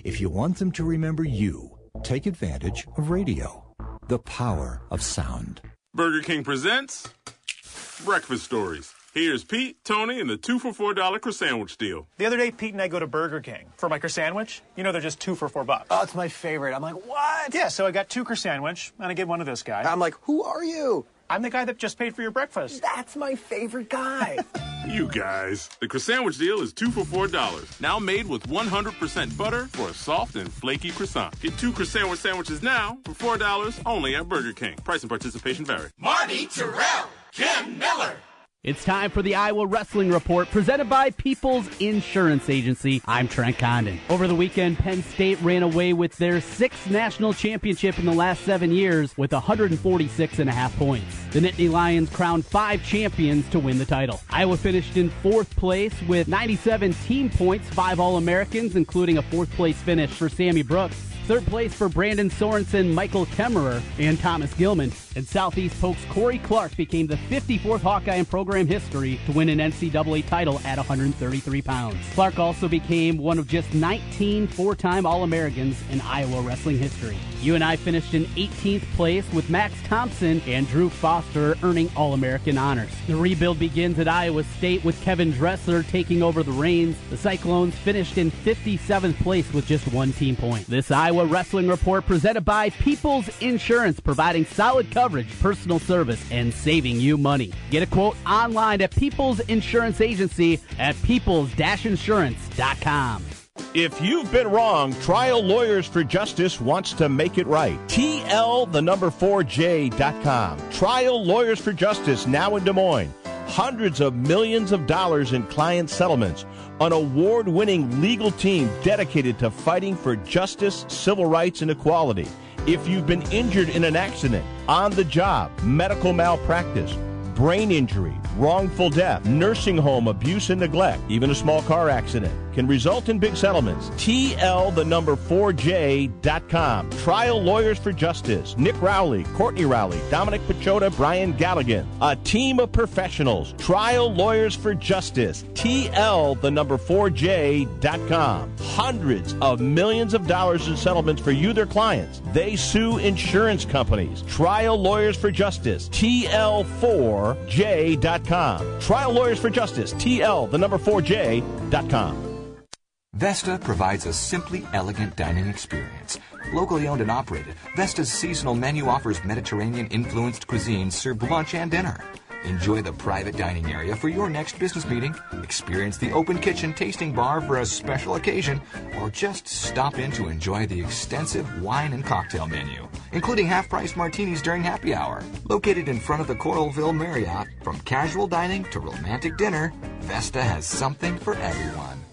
If you want them to remember you, take advantage of radio. The power of sound. Burger King presents Breakfast Stories. Here's Pete, Tony, and the two for four dollar croissant sandwich deal. The other day, Pete and I go to Burger King for my croissant. Sandwich. You know, they're just two for four bucks. Oh, it's my favorite. I'm like, what? Yeah, so I got two croissant, and I get one of this guy. I'm like, who are you? I'm the guy that just paid for your breakfast. That's my favorite guy. you guys. The croissant sandwich deal is two for four dollars. Now made with 100% butter for a soft and flaky croissant. Get two croissant sandwiches now for four dollars only at Burger King. Price and participation vary. Marty Tirrell, Ken Miller. It's time for the Iowa Wrestling Report presented by People's Insurance Agency. I'm Trent Condon. Over the weekend, Penn State ran away with their sixth national championship in the last seven years with 146 and a half points. The Nittany Lions crowned five champions to win the title. Iowa finished in fourth place with 97 team points, five All-Americans, including a fourth place finish for Sammy Brooks. Third place for Brandon Sorensen, Michael Kemerer, and Thomas Gilman. And Southeast Polk's Cory Clark became the 54th Hawkeye in program history to win an NCAA title at 133 pounds. Clark also became one of just 19 four-time All-Americans in Iowa wrestling history. UNI finished in 18th place with Max Thompson and Drew Foster earning All-American honors. The rebuild begins at Iowa State with Kevin Dresser taking over the reins. The Cyclones finished in 57th place with just one team point. This Iowa Iowa Wrestling Report presented by People's Insurance, providing solid coverage, personal service, and saving you money. Get a quote online at People's Insurance Agency at peoples-insurance.com. If you've been wrong, Trial Lawyers for Justice wants to make it right. TL the number 4J.com. Trial Lawyers for Justice now in Des Moines. Hundreds of millions of dollars in client settlements an award winning legal team dedicated to fighting for justice, civil rights, and equality. If you've been injured in an accident, on the job, medical malpractice, brain injury, wrongful death, nursing home abuse and neglect, even a small car accident can result in big settlements. TL the number 4J.com. Trial Lawyers for Justice. Nick Rowley, Courtney Rowley, Dominic Pachota, Brian Galligan. A team of professionals. Trial Lawyers for Justice. TL the number 4J.com. Hundreds of millions of dollars in settlements for you, their clients. They sue insurance companies. Trial Lawyers for Justice. TL4J.com. Trial Lawyers for Justice. TL the number 4J.com. Vesta provides a simply elegant dining experience. Locally owned and operated, Vesta's seasonal menu offers Mediterranean influenced cuisine served lunch and dinner. Enjoy the private dining area for your next business meeting, experience the open kitchen tasting bar for a special occasion, or just stop in to enjoy the extensive wine and cocktail menu, including half price martinis during happy hour. Located in front of the Coralville Marriott, from casual dining to romantic dinner, Vesta has something for everyone.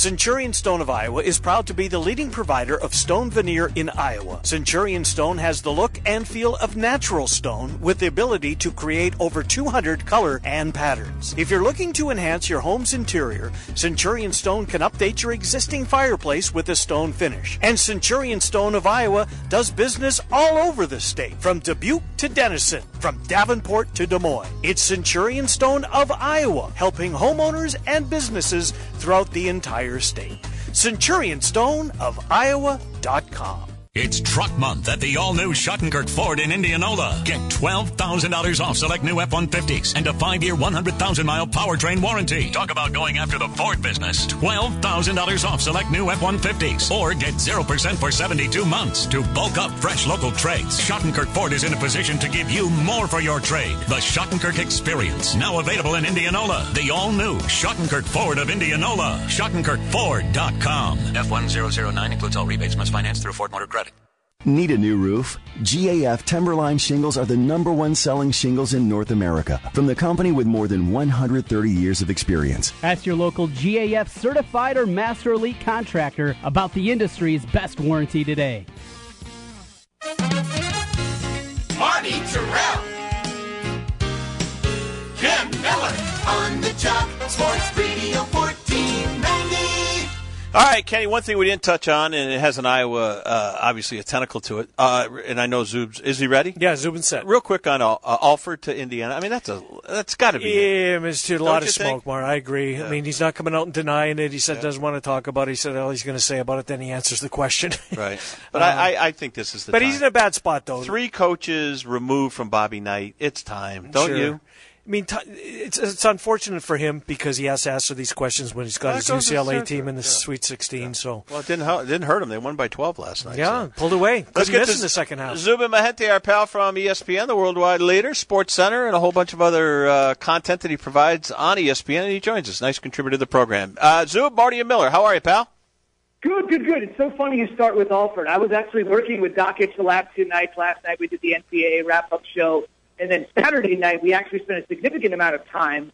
Centurion Stone of Iowa is proud to be the leading provider of stone veneer in Iowa. Centurion Stone has the look and feel of natural stone with the ability to create over 200 color and patterns. If you're looking to enhance your home's interior, Centurion Stone can update your existing fireplace with a stone finish. And Centurion Stone of Iowa does business all over the state, from Dubuque to Denison, from Davenport to Des Moines. It's Centurion Stone of Iowa, helping homeowners and businesses throughout the entire state. Centurion Stone of Iowa.com. It's Truck Month at the all-new Schottenkirk Ford in Indianola. Get $12,000 off select new F-150s and a five-year, 100,000-mile powertrain warranty. Talk about going after the Ford business. $12,000 off select new F-150s. Or get 0% for 72 months to bulk up fresh local trades. Schottenkirk Ford is in a position to give you more for your trade. The Schottenkirk Experience. Now available in Indianola. The all-new Schottenkirk Ford of Indianola. SchottenkirkFord.com. F1009 includes all rebates. Must finance through Ford Motor Credit. Need a new roof? GAF Timberline shingles are the number one selling shingles in North America from the company with more than 130 years of experience. Ask your local GAF certified or master elite contractor about the industry's best warranty today. Marty Tirrell. Ken Miller on the job. Sports Radio 1490. All right, Kenny. One thing we didn't touch on, and it has an Iowa, uh, obviously a tentacle to it. Uh, and I know Zub's. Is he ready? Yeah, Zubin's set. Real quick on uh, Alford to Indiana. I mean, that's a that's got to be. Yeah, it's a lot of smoke, Mar. I agree. I mean, he's not coming out and denying it. He said doesn't want to talk about it. He said all he's going to say about it. Then he answers the question. Right. But Um, I, I, I think this is the. but time. he's in a bad spot, though. Three coaches removed from Bobby Knight. It's time, don't Sure. you? I mean, it's it's unfortunate for him because he has to answer these questions when he's got That his UCLA team in the yeah. Sweet 16. So Well, it didn't hurt, it didn't hurt them. They won by 12 last night. yeah, so. pulled away. Let's get miss to in the second half. Zubin Mehenti, our pal from ESPN, the worldwide leader, Sports Center, and a whole bunch of other uh, content that he provides on ESPN, and he joins us. Nice contributor to the program. Uh, Zub, Marty, and Miller, how are you, pal? Good, good, good. It's so funny you start with Alford. I was actually working with Dakich the two nights. Last night we did the NCAA wrap-up show, and then Saturday night we actually spent a significant amount of time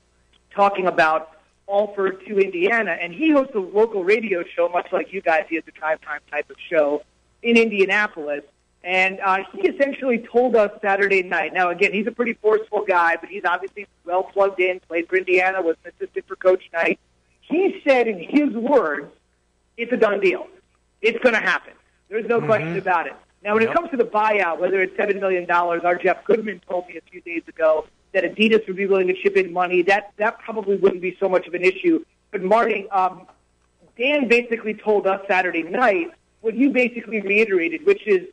talking about Alford to Indiana. And he hosts a local radio show, much like you guys. He has a drive time type of show in Indianapolis. And uh, he essentially told us Saturday night. Now, again, he's a pretty forceful guy, but he's obviously well plugged in. Played for Indiana, was an assistant for Coach Knight. He said, in his words, it's a done deal. It's going to happen. There's no question about it. Now, when it comes to the buyout, whether it's seven million dollars, our Jeff Goodman told me a few days ago that Adidas would be willing to chip in money. That that probably wouldn't be so much of an issue. But Marty, um, Dan basically told us Saturday night what you basically reiterated, which is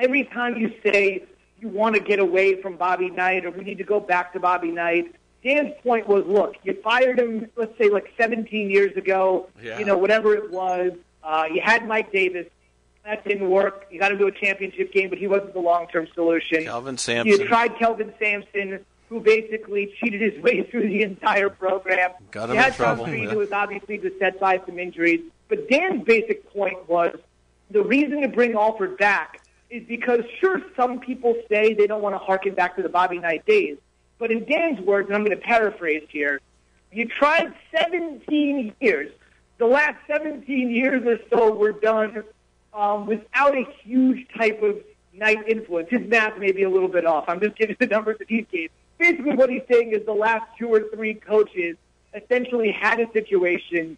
every time you say you want to get away from Bobby Knight or we need to go back to Bobby Knight, Dan's point was, look, you fired him, let's say like 17 years ago, Yeah. you know, whatever it was. Uh, you had Mike Davis. That didn't work. You got to do a championship game, but he wasn't the long-term solution. Kelvin Sampson. You tried Kelvin Sampson, who basically cheated his way through the entire program. Got him you in had trouble, Tom yeah. who was obviously beset by some injuries. But Dan's basic point was the reason to bring Alford back is because, sure, some people say they don't want to harken back to the Bobby Knight days. But in Dan's words, and I'm going to paraphrase here, you tried 17 years. The last 17 years or so were done um, without a huge type of night influence. His math may be a little bit off. I'm just giving the numbers that he gave. Basically, what he's saying is the last two or three coaches essentially had a situation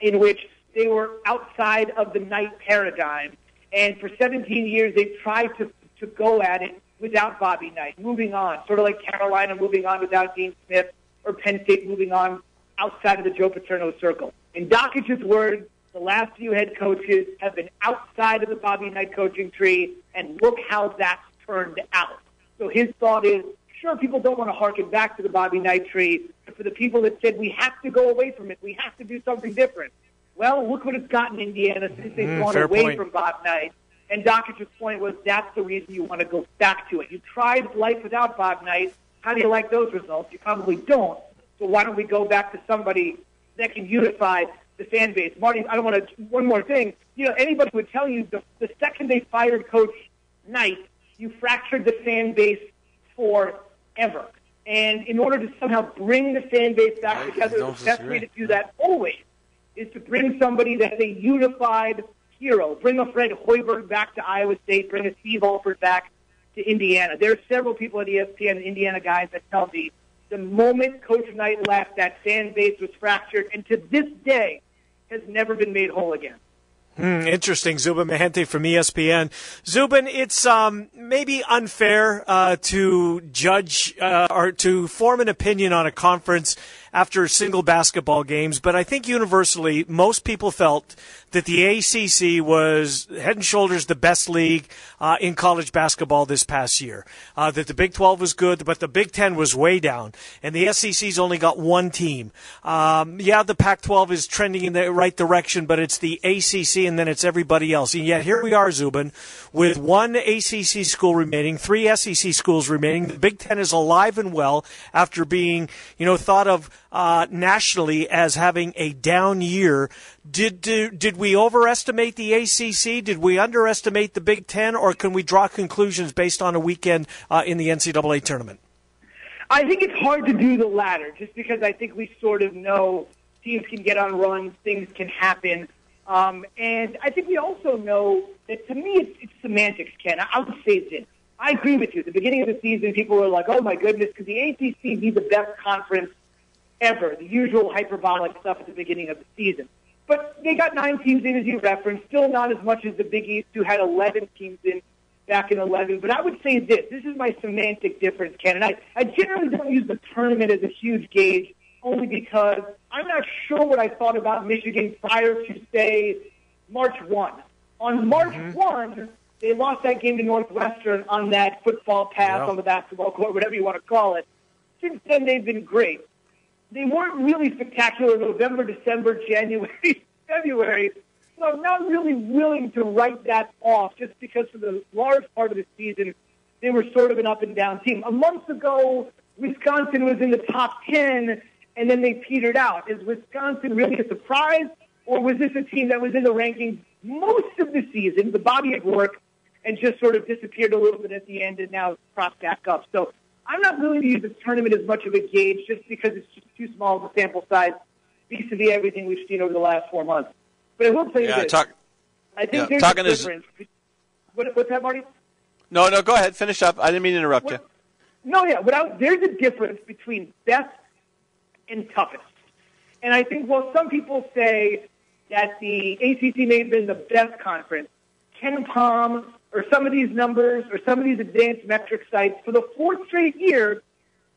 in which they were outside of the night paradigm. And for 17 years, they tried to, to go at it without Bobby Knight, moving on, sort of like Carolina moving on without Dean Smith or Penn State moving on outside of the Joe Paterno circle. In Dakich's words, the last few head coaches have been outside of the Bobby Knight coaching tree, and look how that's turned out. So his thought is, sure, people don't want to harken back to the Bobby Knight tree, but for the people that said we have to go away from it, we have to do something different. Well, look what it's gotten Indiana since they've Mm, gone away point. from Bob Knight. And Dakich's point was that's the reason you want to go back to it. You tried life without Bob Knight. How do you like those results? You probably don't. So why don't we go back to somebody that can unify the fan base? Marty, I don't want to. One more thing. You know, anybody would tell you the, the second they fired Coach Knight, you fractured the fan base forever. And in order to somehow bring the fan base back I together, the best way to do that always is to bring somebody that is a unified hero. Bring a Fred Hoiberg back to Iowa State. Bring a Steve Alford back to Indiana. There are several people at ESPN and Indiana guys that tell me the moment Coach Knight left, that fan base was fractured, and to this day has never been made whole again. Hmm, interesting, Zubin Mehenti from ESPN. Zubin, it's um, maybe unfair uh, to judge uh, or to form an opinion on a conference after single basketball games, but I think universally most people felt that the ACC was head and shoulders the best league uh, in college basketball this past year. Uh, that the Big 12 was good, but the Big 10 was way down, and the SEC's only got one team. Um, yeah, the Pac 12 is trending in the right direction, but it's the ACC and then it's everybody else. And yet here we are, Zubin, with one ACC school remaining, three SEC schools remaining. The Big Ten is alive and well after being, you know, thought of uh, nationally as having a down year. Did, did did we overestimate the ACC? Did we underestimate the Big Ten, or can we draw conclusions based on a weekend uh, in the NCAA tournament? I think it's hard to do the latter, just because I think we sort of know teams can get on runs, things can happen. Um, and I think we also know that to me it's, it's semantics, Ken. I, would say this. I agree with you. At the beginning of the season, people were like, oh my goodness, could the ACC be the best conference ever? The usual hyperbolic stuff at the beginning of the season. But they got nine teams in, as you referenced, still not as much as the Big East, who had 11 teams in back in 11. But I would say this. This is my semantic difference, Ken. And I, I generally don't use the tournament as a huge gauge only because I'm not sure what I thought about Michigan prior to, say, March 1. On March mm-hmm. 1, they lost that game to Northwestern on that football pass Yeah. on the basketball court, whatever you want to call it. Since then, they've been great. They weren't really spectacular November, December, January, February. So I'm not really willing to write that off just because for the large part of the season, they were sort of an up and down team. A month ago, Wisconsin was in the top 10 and then they petered out. Is Wisconsin really a surprise or was this a team that was in the rankings most of the season, the body of work, and just sort of disappeared a little bit at the end and now propped back up? So I'm not willing to use this tournament as much of a gauge just because it's just too small of a sample size vis-a-vis everything we've seen over the last four months. But I will you Yeah, this. talk- I think yeah, there's talking a is- difference. What, what's that, Marty? No, no, go ahead. Finish up. I didn't mean to interrupt you. No, yeah, I, there's a difference between best and toughest. And I think while some people say that the ACC may have been the best conference, KenPom or some of these numbers or some of these advanced metric sites for the fourth straight year,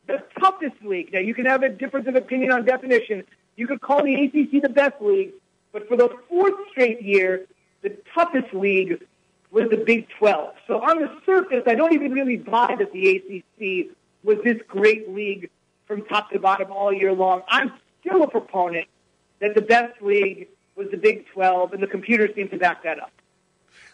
the toughest league. Now you can have a difference of opinion on definition. You could call the ACC the best league, but for the fourth straight year, the toughest league was the Big 12. So on the surface, I don't even really buy that the ACC was this great league from top to bottom all year long. I'm still a proponent that the best league was the Big 12, and the computers seem to back that up.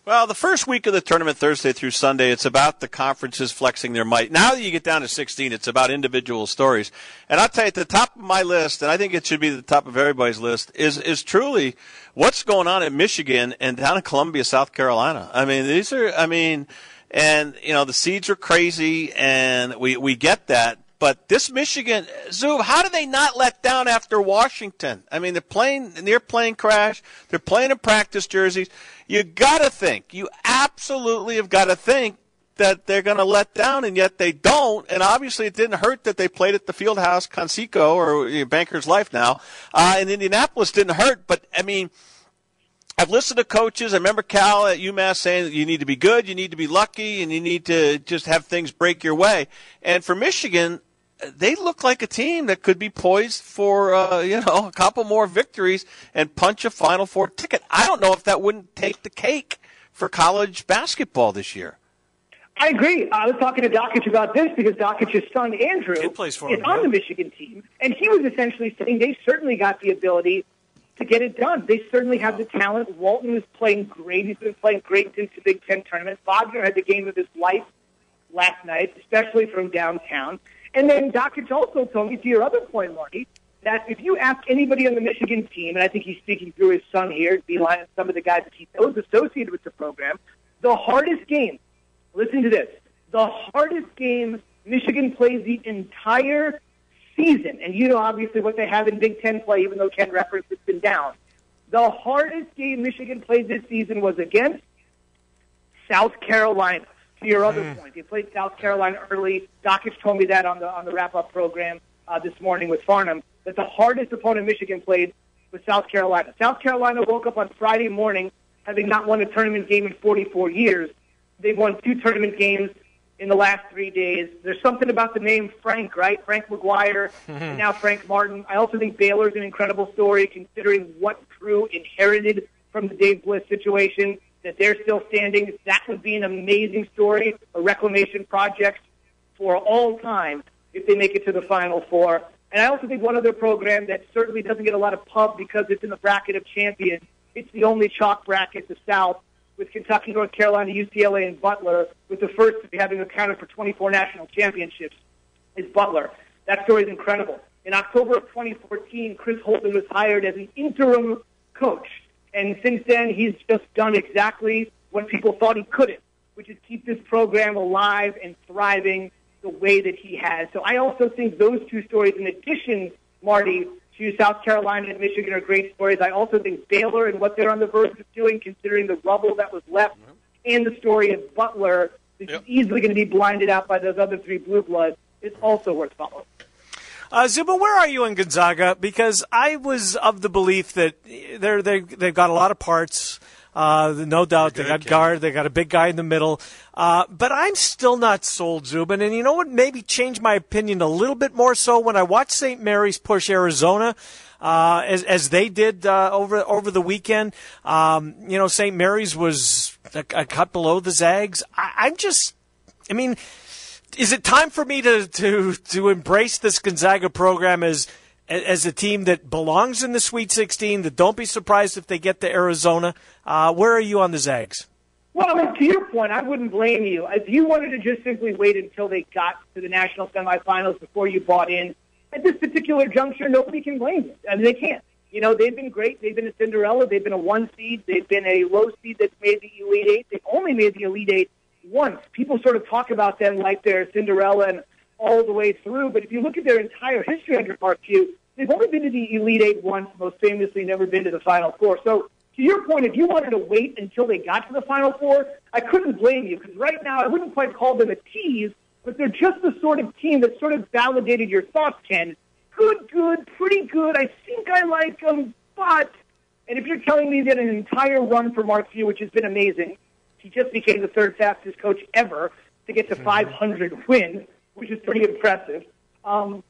Well, the first week of the tournament, Thursday through Sunday, it's about the conferences flexing their might. Now that you get down to 16, it's about individual stories. And I'll tell you, at the top of my list, and I think it should be the top of everybody's list, is, is truly what's going on at Michigan and down in Columbia, South Carolina. I mean, these are, I mean, and, you know, the seeds are crazy, and we, we get that. But this Michigan, Zub, how do they not let down after Washington? I mean, they're playing near plane crash. They're playing in practice jerseys. You got to think, you absolutely have got to think that they're going to let down, and yet they don't. And obviously, it didn't hurt that they played at the Fieldhouse Conseco or you know, Banker's Life now. Uh, in Indianapolis, didn't hurt. But I mean, I've listened to coaches. I remember Cal at UMass saying that you need to be good, you need to be lucky, and you need to just have things break your way. And for Michigan, they look like a team that could be poised for uh, you know a couple more victories and punch a Final Four ticket. I don't know if that wouldn't take the cake for college basketball this year. I agree. I was talking to Dakich about this because Dakich's son Andrew plays for is him, on yeah. the Michigan team, and he was essentially saying they certainly got the ability to get it done. They certainly have the talent. Walton was playing great. He's been playing great since the Big Ten tournament. Wagner had the game of his life last night, especially from downtown. And then Dakich also told me, to your other point, Marty, that if you ask anybody on the Michigan team, and I think he's speaking through his son here, Beilein, and some of the guys that he knows associated with the program, the hardest game, listen to this, the hardest game Michigan plays the entire season, and you know obviously what they have in Big Ten play, even though Ken referenced it's been down. The hardest game Michigan played this season was against South Carolina. To your other point, they played South Carolina early. Dakich told me that on the on the wrap up program uh, this morning with Farnham that the hardest opponent Michigan played was South Carolina. South Carolina woke up on Friday morning having not won a tournament game in 44 years. They've won two tournament games in the last three days. There's something about the name Frank, right? Frank McGuire, and now Frank Martin. I also think Baylor's an incredible story considering what Drew inherited from the Dave Bliss situation, that they're still standing. That would be an amazing story, a reclamation project for all time if they make it to the Final Four. And I also think one other program that certainly doesn't get a lot of pub because it's in the bracket of champions. It's the only chalk bracket the South with Kentucky, North Carolina, UCLA, and Butler, with the first to be having accounted for 24 national championships is Butler. That story is incredible. In October of 2014, Chris Holtmann was hired as an interim coach. And since then, he's just done exactly what people thought he couldn't, which is keep this program alive and thriving the way that he has. So I also think those two stories, in addition, Marty, to South Carolina and Michigan are great stories. I also think Baylor and what they're on the verge of doing, considering the rubble that was left, and the story of Butler, is easily going to be blinded out by those other three blue bloods, is also worth following. Uh, Zuba, where are you in Gonzaga? Because I was of the belief that they're, they they've got a lot of parts. Uh, no doubt they got guard, they got a big guy in the middle. Uh, but I'm still not sold, Zubin. And you know what? Maybe changed my opinion a little bit more so when I watched St. Mary's push Arizona. Uh, as as they did uh, over over the weekend, um, you know, St. Mary's was a, a cut below the Zags. I, I'm just, I mean, is it time for me to to to embrace this Gonzaga program as as a team that belongs in the Sweet 16? That don't be surprised if they get to Arizona. Uh, where are you on the Zags? Well, I mean, to your point, I wouldn't blame you. If you wanted to just simply wait until they got to the national semifinals before you bought in, at this particular juncture, nobody can blame you. I mean, they can't. You know, they've been great. They've been a Cinderella. They've been a one seed. They've been a low seed that's made the Elite Eight. They've only made the Elite Eight once. People sort of talk about them like they're Cinderella and all the way through. But if you look at their entire history under Mark Few, they've only been to the Elite Eight once, most famously never been to the Final Four. So to your point, if you wanted to wait until they got to the Final Four, I couldn't blame you because right now I wouldn't quite call them a tease, but they're just the sort of team that sort of validated your thoughts, Ken. Good, good, pretty good. I think I like them, but and if you're telling me that an entire run for Mark Few, which has been amazing, he just became the third fastest coach ever to get to 500 wins, which is pretty impressive. Um,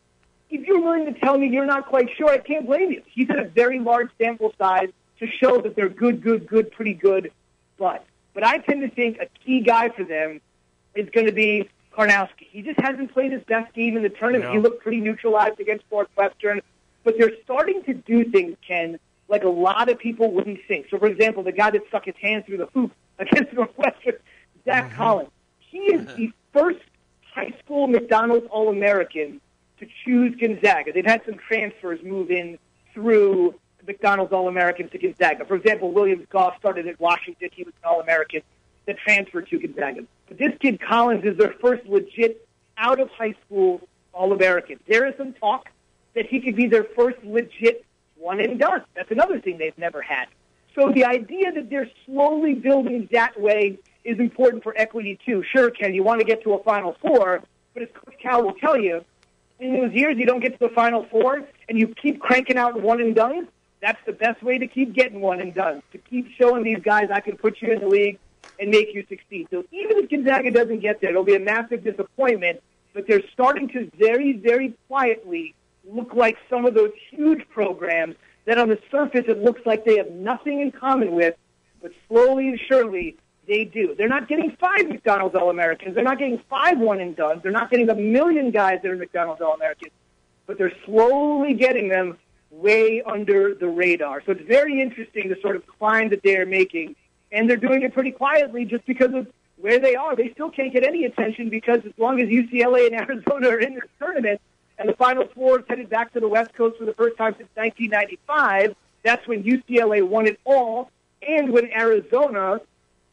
if you're willing to tell me you're not quite sure, I can't blame you. He's had a very large sample size to show that they're good, good, good, pretty good. But but I tend to think a key guy for them is going to be Karnowski. He just hasn't played his best game in the tournament. No. He looked pretty neutralized against Northwestern, but they're starting to do things, Ken, like a lot of people wouldn't think. So, for example, the guy that stuck his hand through the hoop against Northwestern, Zach mm-hmm. Collins, he is the first high school McDonald's All-American to choose Gonzaga. They've had some transfers move in through McDonald's All Americans to Gonzaga. For example, Williams-Goss started at Washington. He was an All-American that transferred to Gonzaga. But this kid Collins is their first legit out of high school All-American. There is some talk that he could be their first legit one and done. That's another thing they've never had. So the idea that they're slowly building that way is important for equity too. Sure, Ken, you want to get to a Final Four, but as Coach Cal will tell you, in those years you don't get to the Final Four and you keep cranking out one and done, that's the best way to keep getting one and done. To keep showing these guys I can put you in the league and make you succeed. So even if Gonzaga doesn't get there, it'll be a massive disappointment. But they're starting to very, very quietly look like some of those huge programs that on the surface it looks like they have nothing in common with, but slowly and surely they do. They're not getting five McDonald's All-Americans. They're not getting five one and done. They're not getting a million guys that are McDonald's All-Americans, but they're slowly getting them way under the radar. So it's very interesting the sort of climb that they're making, and they're doing it pretty quietly just because of where they are. They still can't get any attention because as long as UCLA and Arizona are in this tournament, and the Final Four is headed back to the West Coast for the first time since 1995. That's when UCLA won it all, and when Arizona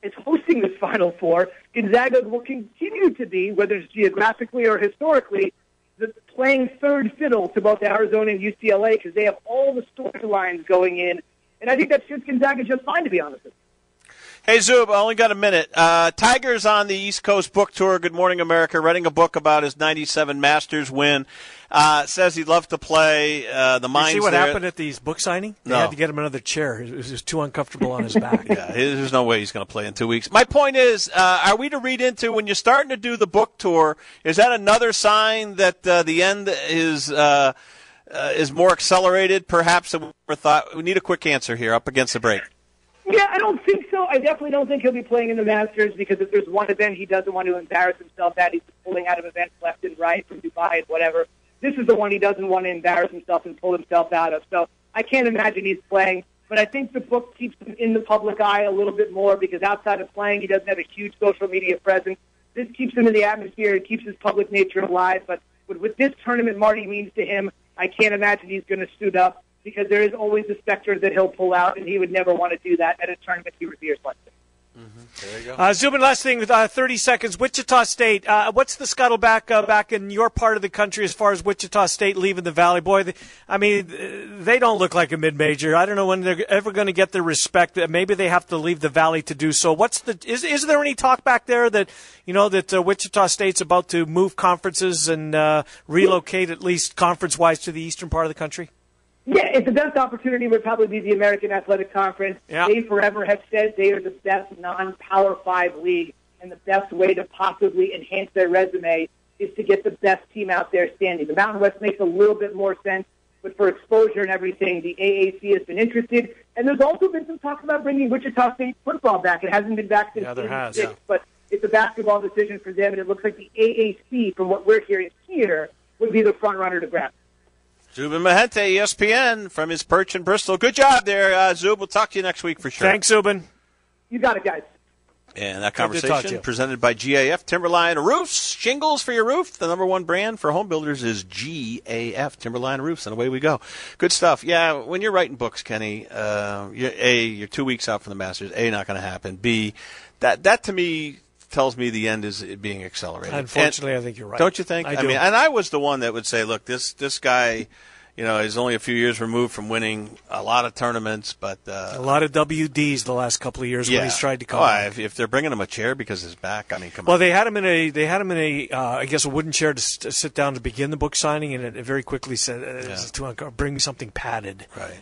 is hosting this Final Four, Gonzaga will continue to be, whether it's geographically or historically, the playing third fiddle to both Arizona and UCLA because they have all the storylines going in, and I think that suits Gonzaga just fine, to be honest with you. Hey, Zub, I only got a minute. Uh, Tiger's on the East Coast book tour. Good Morning America, writing a book about his 97 Masters win. Uh, says he'd love to play. Uh, the You mind's see what there. happened at these book signing? They No. had to get him another chair. It was just too uncomfortable on his back. yeah, there's no way he's going to play in two weeks. My point is, uh, are we to read into when you're starting to do the book tour? Is that another sign that uh, the end is uh, uh, is more accelerated? Perhaps than we ever thought. We need a quick answer here. Up against the break. Yeah, I don't think so. I definitely don't think he'll be playing in the Masters because if there's one event he doesn't want to embarrass himself at, he's pulling out of events left and right from Dubai and whatever. This is the one he doesn't want to embarrass himself and pull himself out of. So I can't imagine he's playing. But I think the book keeps him in the public eye a little bit more because outside of playing, he doesn't have a huge social media presence. This keeps him in the atmosphere. It keeps his public nature alive. But what this tournament, Marty, means to him, I can't imagine he's going to suit up because there is always a specter that he'll pull out, and he would never want to do that at a tournament he reveres like this. There you go. Uh, Zubin, last thing, uh, 30 seconds. Wichita State. Uh, what's the scuttle back uh, back in your part of the country as far as Wichita State leaving the Valley? Boy, they, I mean, they don't look like a mid major. I don't know when they're ever going to get the respect. That maybe they have to leave the Valley to do so. What's the is is there any talk back there that you know that uh, Wichita State's about to move conferences and uh, relocate at least conference wise to the eastern part of the country? Yeah, if the best opportunity would probably be the American Athletic Conference. Yeah. They forever have said they are the best non-Power Five league, and the best way to possibly enhance their resume is to get the best team out there standing. The Mountain West makes a little bit more sense, but for exposure and everything, the AAC has been interested. And there's also been some talk about bringing Wichita State football back. It hasn't been back since Yeah, there has, 86, yeah. but it's a basketball decision for them, and it looks like the AAC, from what we're hearing here, would be the front runner to grab. Zubin Mehenti, ESPN, from his perch in Bristol. Good job there, uh, Zub. We'll talk to you next week for sure. Thanks, Zubin. You got it, guys. And that Good to talk to conversation you. presented by GAF Timberline Roofs. Shingles for your roof. The number one brand for home builders is GAF Timberline Roofs. And away we go. Good stuff. Yeah, when you're writing books, Kenny, uh, you're, A, you're two weeks out from the Masters. A, not going to happen. B, that, that to me tells me the end is being accelerated. Unfortunately, And- I think you're right. Don't you think? I do. mean, and I was the one that would say, look, this, this guy, you know, is only a few years removed from winning a lot of tournaments, but, uh, A lot of WDs the last couple of years yeah. when he's tried to come. Oh, if, if they're bringing him a chair because his back, I mean, come Well, on. they had him in a they had him in a uh, I guess a wooden chair to, s- to sit down to begin the book signing, and it, it very quickly said, uh, to "Bring something padded." Right.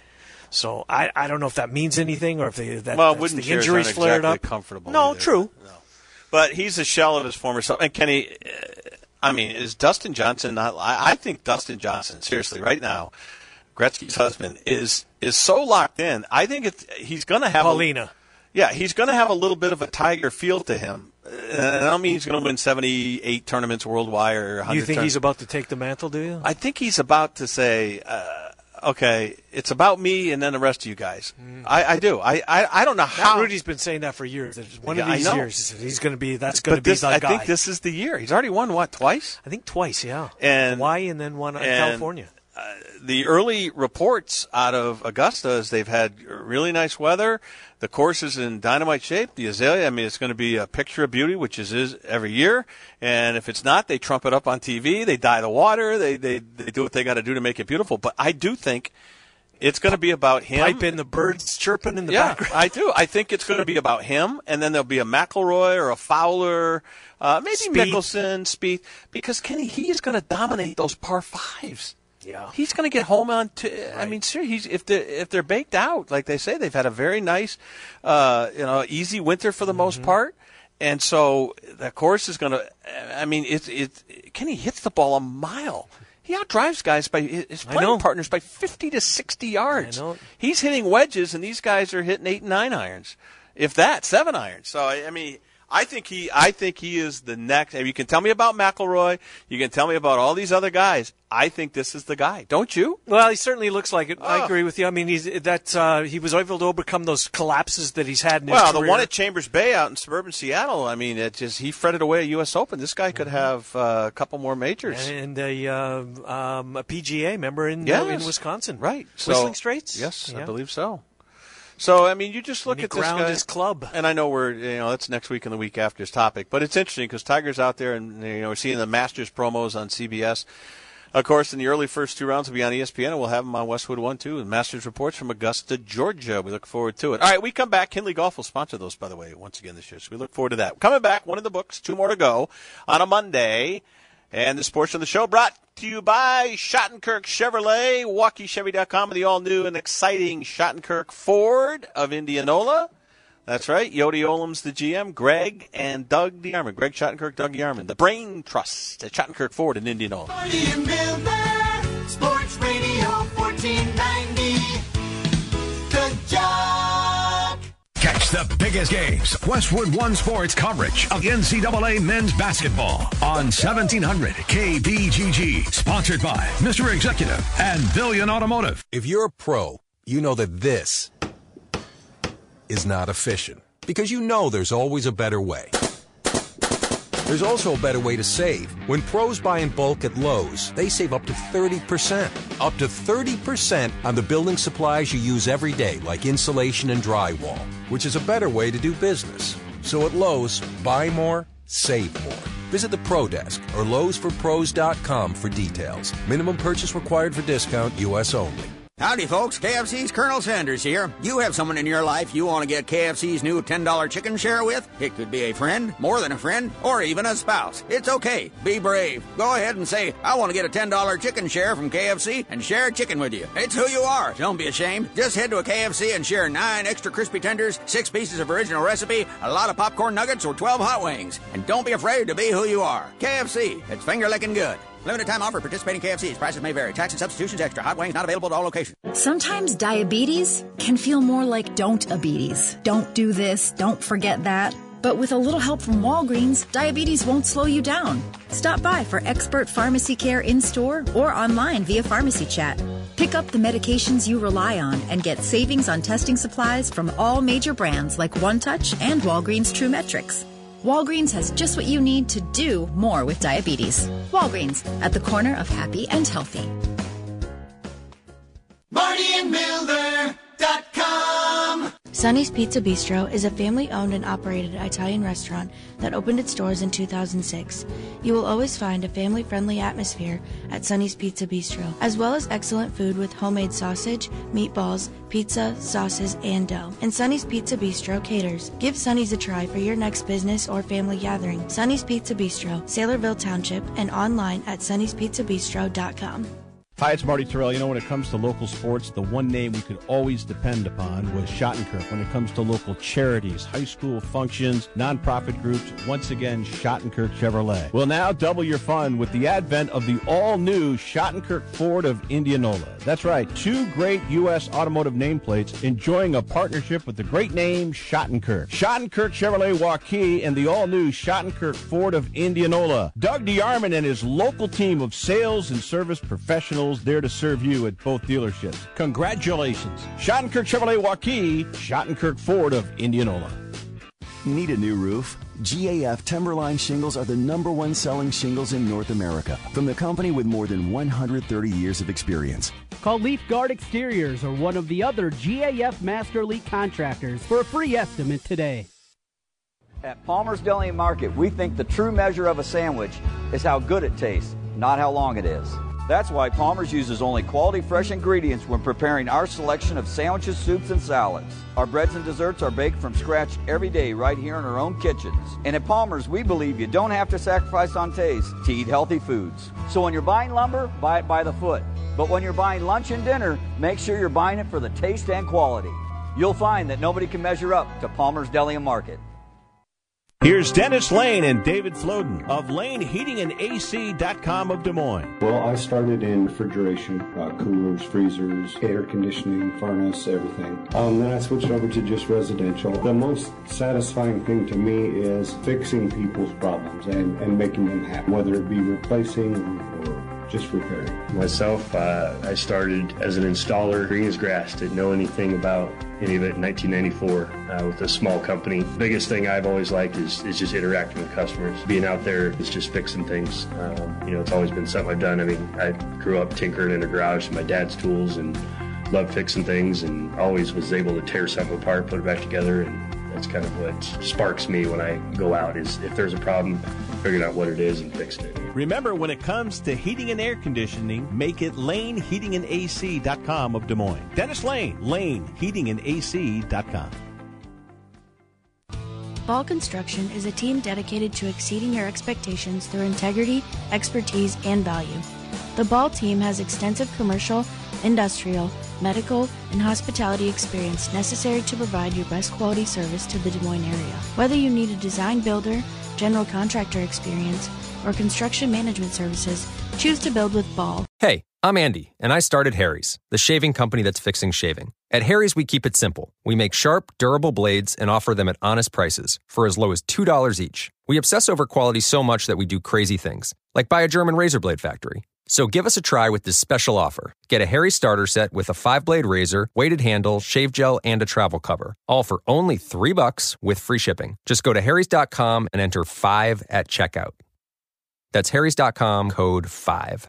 So I, I don't know if that means anything or if they that well, that's the injuries flared exactly up. comfortable. No, either. true. But he's a shell of his former self. And Kenny, I mean, is Dustin Johnson not? I, I think Dustin Johnson, seriously, right now, Gretzky's husband is is so locked in. I think it's, he's going to have Paulina. A, yeah, he's going to have a little bit of a tiger feel to him. And I don't mean he's going to win seventy eight tournaments worldwide or 100 You think tourna- he's about to take the mantle? Do you? I think he's about to say, uh, "Okay, it's about me and then the rest of you guys." I, I do. I, I I don't know how. Rudy's been saying that for years. One Yeah, of these years, he's going to be. That's going to be this, I guy. think this is the year. He's already won what twice? I think twice. Yeah. And Hawaii and then one in California. Uh, the early reports out of Augusta is they've had really nice weather. The course is in dynamite shape. The azalea, I mean, it's going to be a picture of beauty, which is, is every year. And if it's not, they trump it up on TV. They dye the water. They they, they do what they got to do to make it beautiful. But I do think it's going to be about him. Pipe in the birds chirping in the yeah, background. I do. I think it's going to be about him, and then there'll be a McIlroy or a Fowler, uh, maybe Spieth. Mickelson, Speed, because Kenny he is going to dominate those par fives. Yeah. He's going to get home on. I mean, seriously, he's, if they if they're baked out, like they say, they've had a very nice, uh, you know, easy winter for the most Mm-hmm. part, and so the course is going to. I mean, it's it. Kenny hits the ball a mile. He outdrives guys by his playing partners by fifty to sixty yards. He's hitting wedges, and these guys are hitting eight and nine irons, if that, seven irons. So I I mean, I think he, I think he is the next. And you can tell me about McIlroy. You can tell me about all these other guys. I think this is the guy, don't you? Well, he certainly looks like it. I Oh. agree with you. I mean, he's that uh, he was able to overcome those collapses that he's had in his Well, the one at Chambers Bay out in suburban Seattle. I mean, it just he fretted away a U.S. Open. This guy could have uh, a couple more majors. and a, uh, um, a PGA member in uh, Yes. in Wisconsin, Right. So- Whistling Straits. Yes, I believe so. So I mean, you just look at this guy. his club. And I know we're you know that's next week and the week after his topic, but it's interesting because Tiger's out there and you know we're seeing the Masters promos on CBS. Of course, in the early first two rounds will be on ESPN, and we'll have them on Westwood One too. And Masters reports from Augusta, Georgia. We look forward to it. All right, we come back. Kinley Golf will sponsor those, by the way, once again this year. So we look forward to that. Coming back, one of the books, two more to go on a Monday. And this portion of the show brought to you by Schottenkirk Chevrolet, WaukeeChevy.com, and the all-new and exciting Schottenkirk Ford of Indianola. That's right. Yodi Olam's the GM, Greg and Doug DeArmond. Greg Schottenkirk, Doug DeArmond. The Brain Trust at Schottenkirk Ford in Indianola. Sports Radio 1490. The biggest games. Westwood One Sports coverage of NCAA men's basketball on 1700 KBGG. Sponsored by Mr. Executive and Billion Automotive. If you're a pro, you know that this is not efficient because you know there's always a better way. There's also a better way to save. When pros buy in bulk at Lowe's, they save up to 30%. Up to 30% on the building supplies you use every day, like insulation and drywall, which is a better way to do business. So at Lowe's, buy more, save more. Visit the Pro Desk or Lowe'sForPros.com for details. Minimum purchase required for discount, U.S. only. Howdy, folks. KFC's Colonel Sanders here. You have someone in your life you want to get KFC's new $10 chicken share with? It could be a friend, more than a friend, or even a spouse. It's okay. Be brave. Go ahead and say, I want to get a $10 chicken share from KFC and share chicken with you. It's who you are. Don't be ashamed. Just head to a KFC and share nine extra crispy tenders, six pieces of original recipe, a lot of popcorn nuggets, or 12 hot wings. And don't be afraid to be who you are. KFC. It's finger licking good. Limited time offer. Participating KFCs. Prices may vary. Tax and substitutions extra. Hot wings not available at all locations. Sometimes diabetes can feel more like don't diabetes. Don't do this, don't forget that. But with a little help from Walgreens, diabetes won't slow you down. Stop by for expert pharmacy care in store or online via pharmacy chat. Pick up the medications you rely on and get savings on testing supplies from all major brands like OneTouch and Walgreens True Metrix. Walgreens has just what you need to do more with diabetes. Walgreens, at the corner of happy and healthy. MartyandMilder.com. Sonny's Pizza Bistro is a family owned and operated Italian restaurant that opened its doors in 2006. You will always find a family friendly atmosphere at Sonny's Pizza Bistro, as well as excellent food with homemade sausage, meatballs, pizza, sauces, and dough. And Sonny's Pizza Bistro caters. Give Sonny's a try for your next business or family gathering. Sonny's Pizza Bistro, Saylorville Township, and online at sonnyspizzabistro.com. Hi, it's Marty Tirrell. You know, when it comes to local sports, the one name we could always depend upon was Schottenkirk. When it comes to local charities, high school functions, nonprofit groups, once again, Schottenkirk Chevrolet. Will now double your fun with the advent of the all-new Schottenkirk Ford of Indianola. That's right, two great U.S. automotive nameplates enjoying a partnership with the great name Schottenkirk. Schottenkirk Chevrolet Waukee and the all-new Schottenkirk Ford of Indianola. Doug DeArmond and his local team of sales and service professionals there to serve you at both dealerships. Congratulations. Schottenkirk Chevrolet Waukee, Schottenkirk Ford of Indianola. Need a new roof? GAF Timberline shingles are the number one selling shingles in North America from the company with more than 130 years of experience. Call Leaf Guard Exteriors or one of the other GAF Master Elite contractors for a free estimate today. At Palmer's Deli and Market, we think the true measure of a sandwich is how good it tastes, not how long it is. That's why Palmer's uses only quality fresh ingredients when preparing our selection of sandwiches, soups, and salads. Our breads and desserts are baked from scratch every day right here in our own kitchens. And at Palmer's, we believe you don't have to sacrifice on taste to eat healthy foods. So when you're buying lumber, buy it by the foot. But when you're buying lunch and dinner, make sure you're buying it for the taste and quality. You'll find that nobody can measure up to Palmer's Deli and Market. Here's Dennis Lane and David Floden of Lane Heating and LaneHeatingandAC.com of Des Moines. Well, I started in refrigeration, uh, coolers, freezers, air conditioning, furnace, everything. Um, then I switched over to just residential. The most satisfying thing to me is fixing people's problems and, and making them happy, whether it be replacing or just repairing. Myself, uh, I started as an installer, green as grass, didn't know anything about any of it in 1994 uh, with a small company. Biggest thing I've always liked is, is just interacting with customers. Being out there is just fixing things. Um, you know, it's always been something I've done. I mean, I grew up tinkering in a garage with my dad's tools and loved fixing things and always was able to tear something apart, put it back together, and that's kind of what sparks me when I go out is if there's a problem, figuring out what it is and fixing it. Remember, when it comes to heating and air conditioning, make it LaneHeatingandAC.com of Des Moines. Dennis Lane, LaneHeatingandAC.com. Ball Construction is a team dedicated to exceeding your expectations through integrity, expertise, and value. The Ball team has extensive commercial, industrial, medical, and hospitality experience necessary to provide your best quality service to the Des Moines area. Whether you need a design builder, general contractor experience, or construction management services, choose to build with Ball. Hey, I'm Andy, and I started Harry's, the shaving company that's fixing shaving. At Harry's, we keep it simple. We make sharp, durable blades and offer them at honest prices for as low as $2 each. We obsess over quality so much that we do crazy things, like buy a German razor blade factory. So give us a try with this special offer. Get a Harry starter set with a five blade razor, weighted handle, shave gel, and a travel cover. All for only three bucks with free shipping. Just go to Harry's.com and enter five at checkout. That's Harry's.com code five.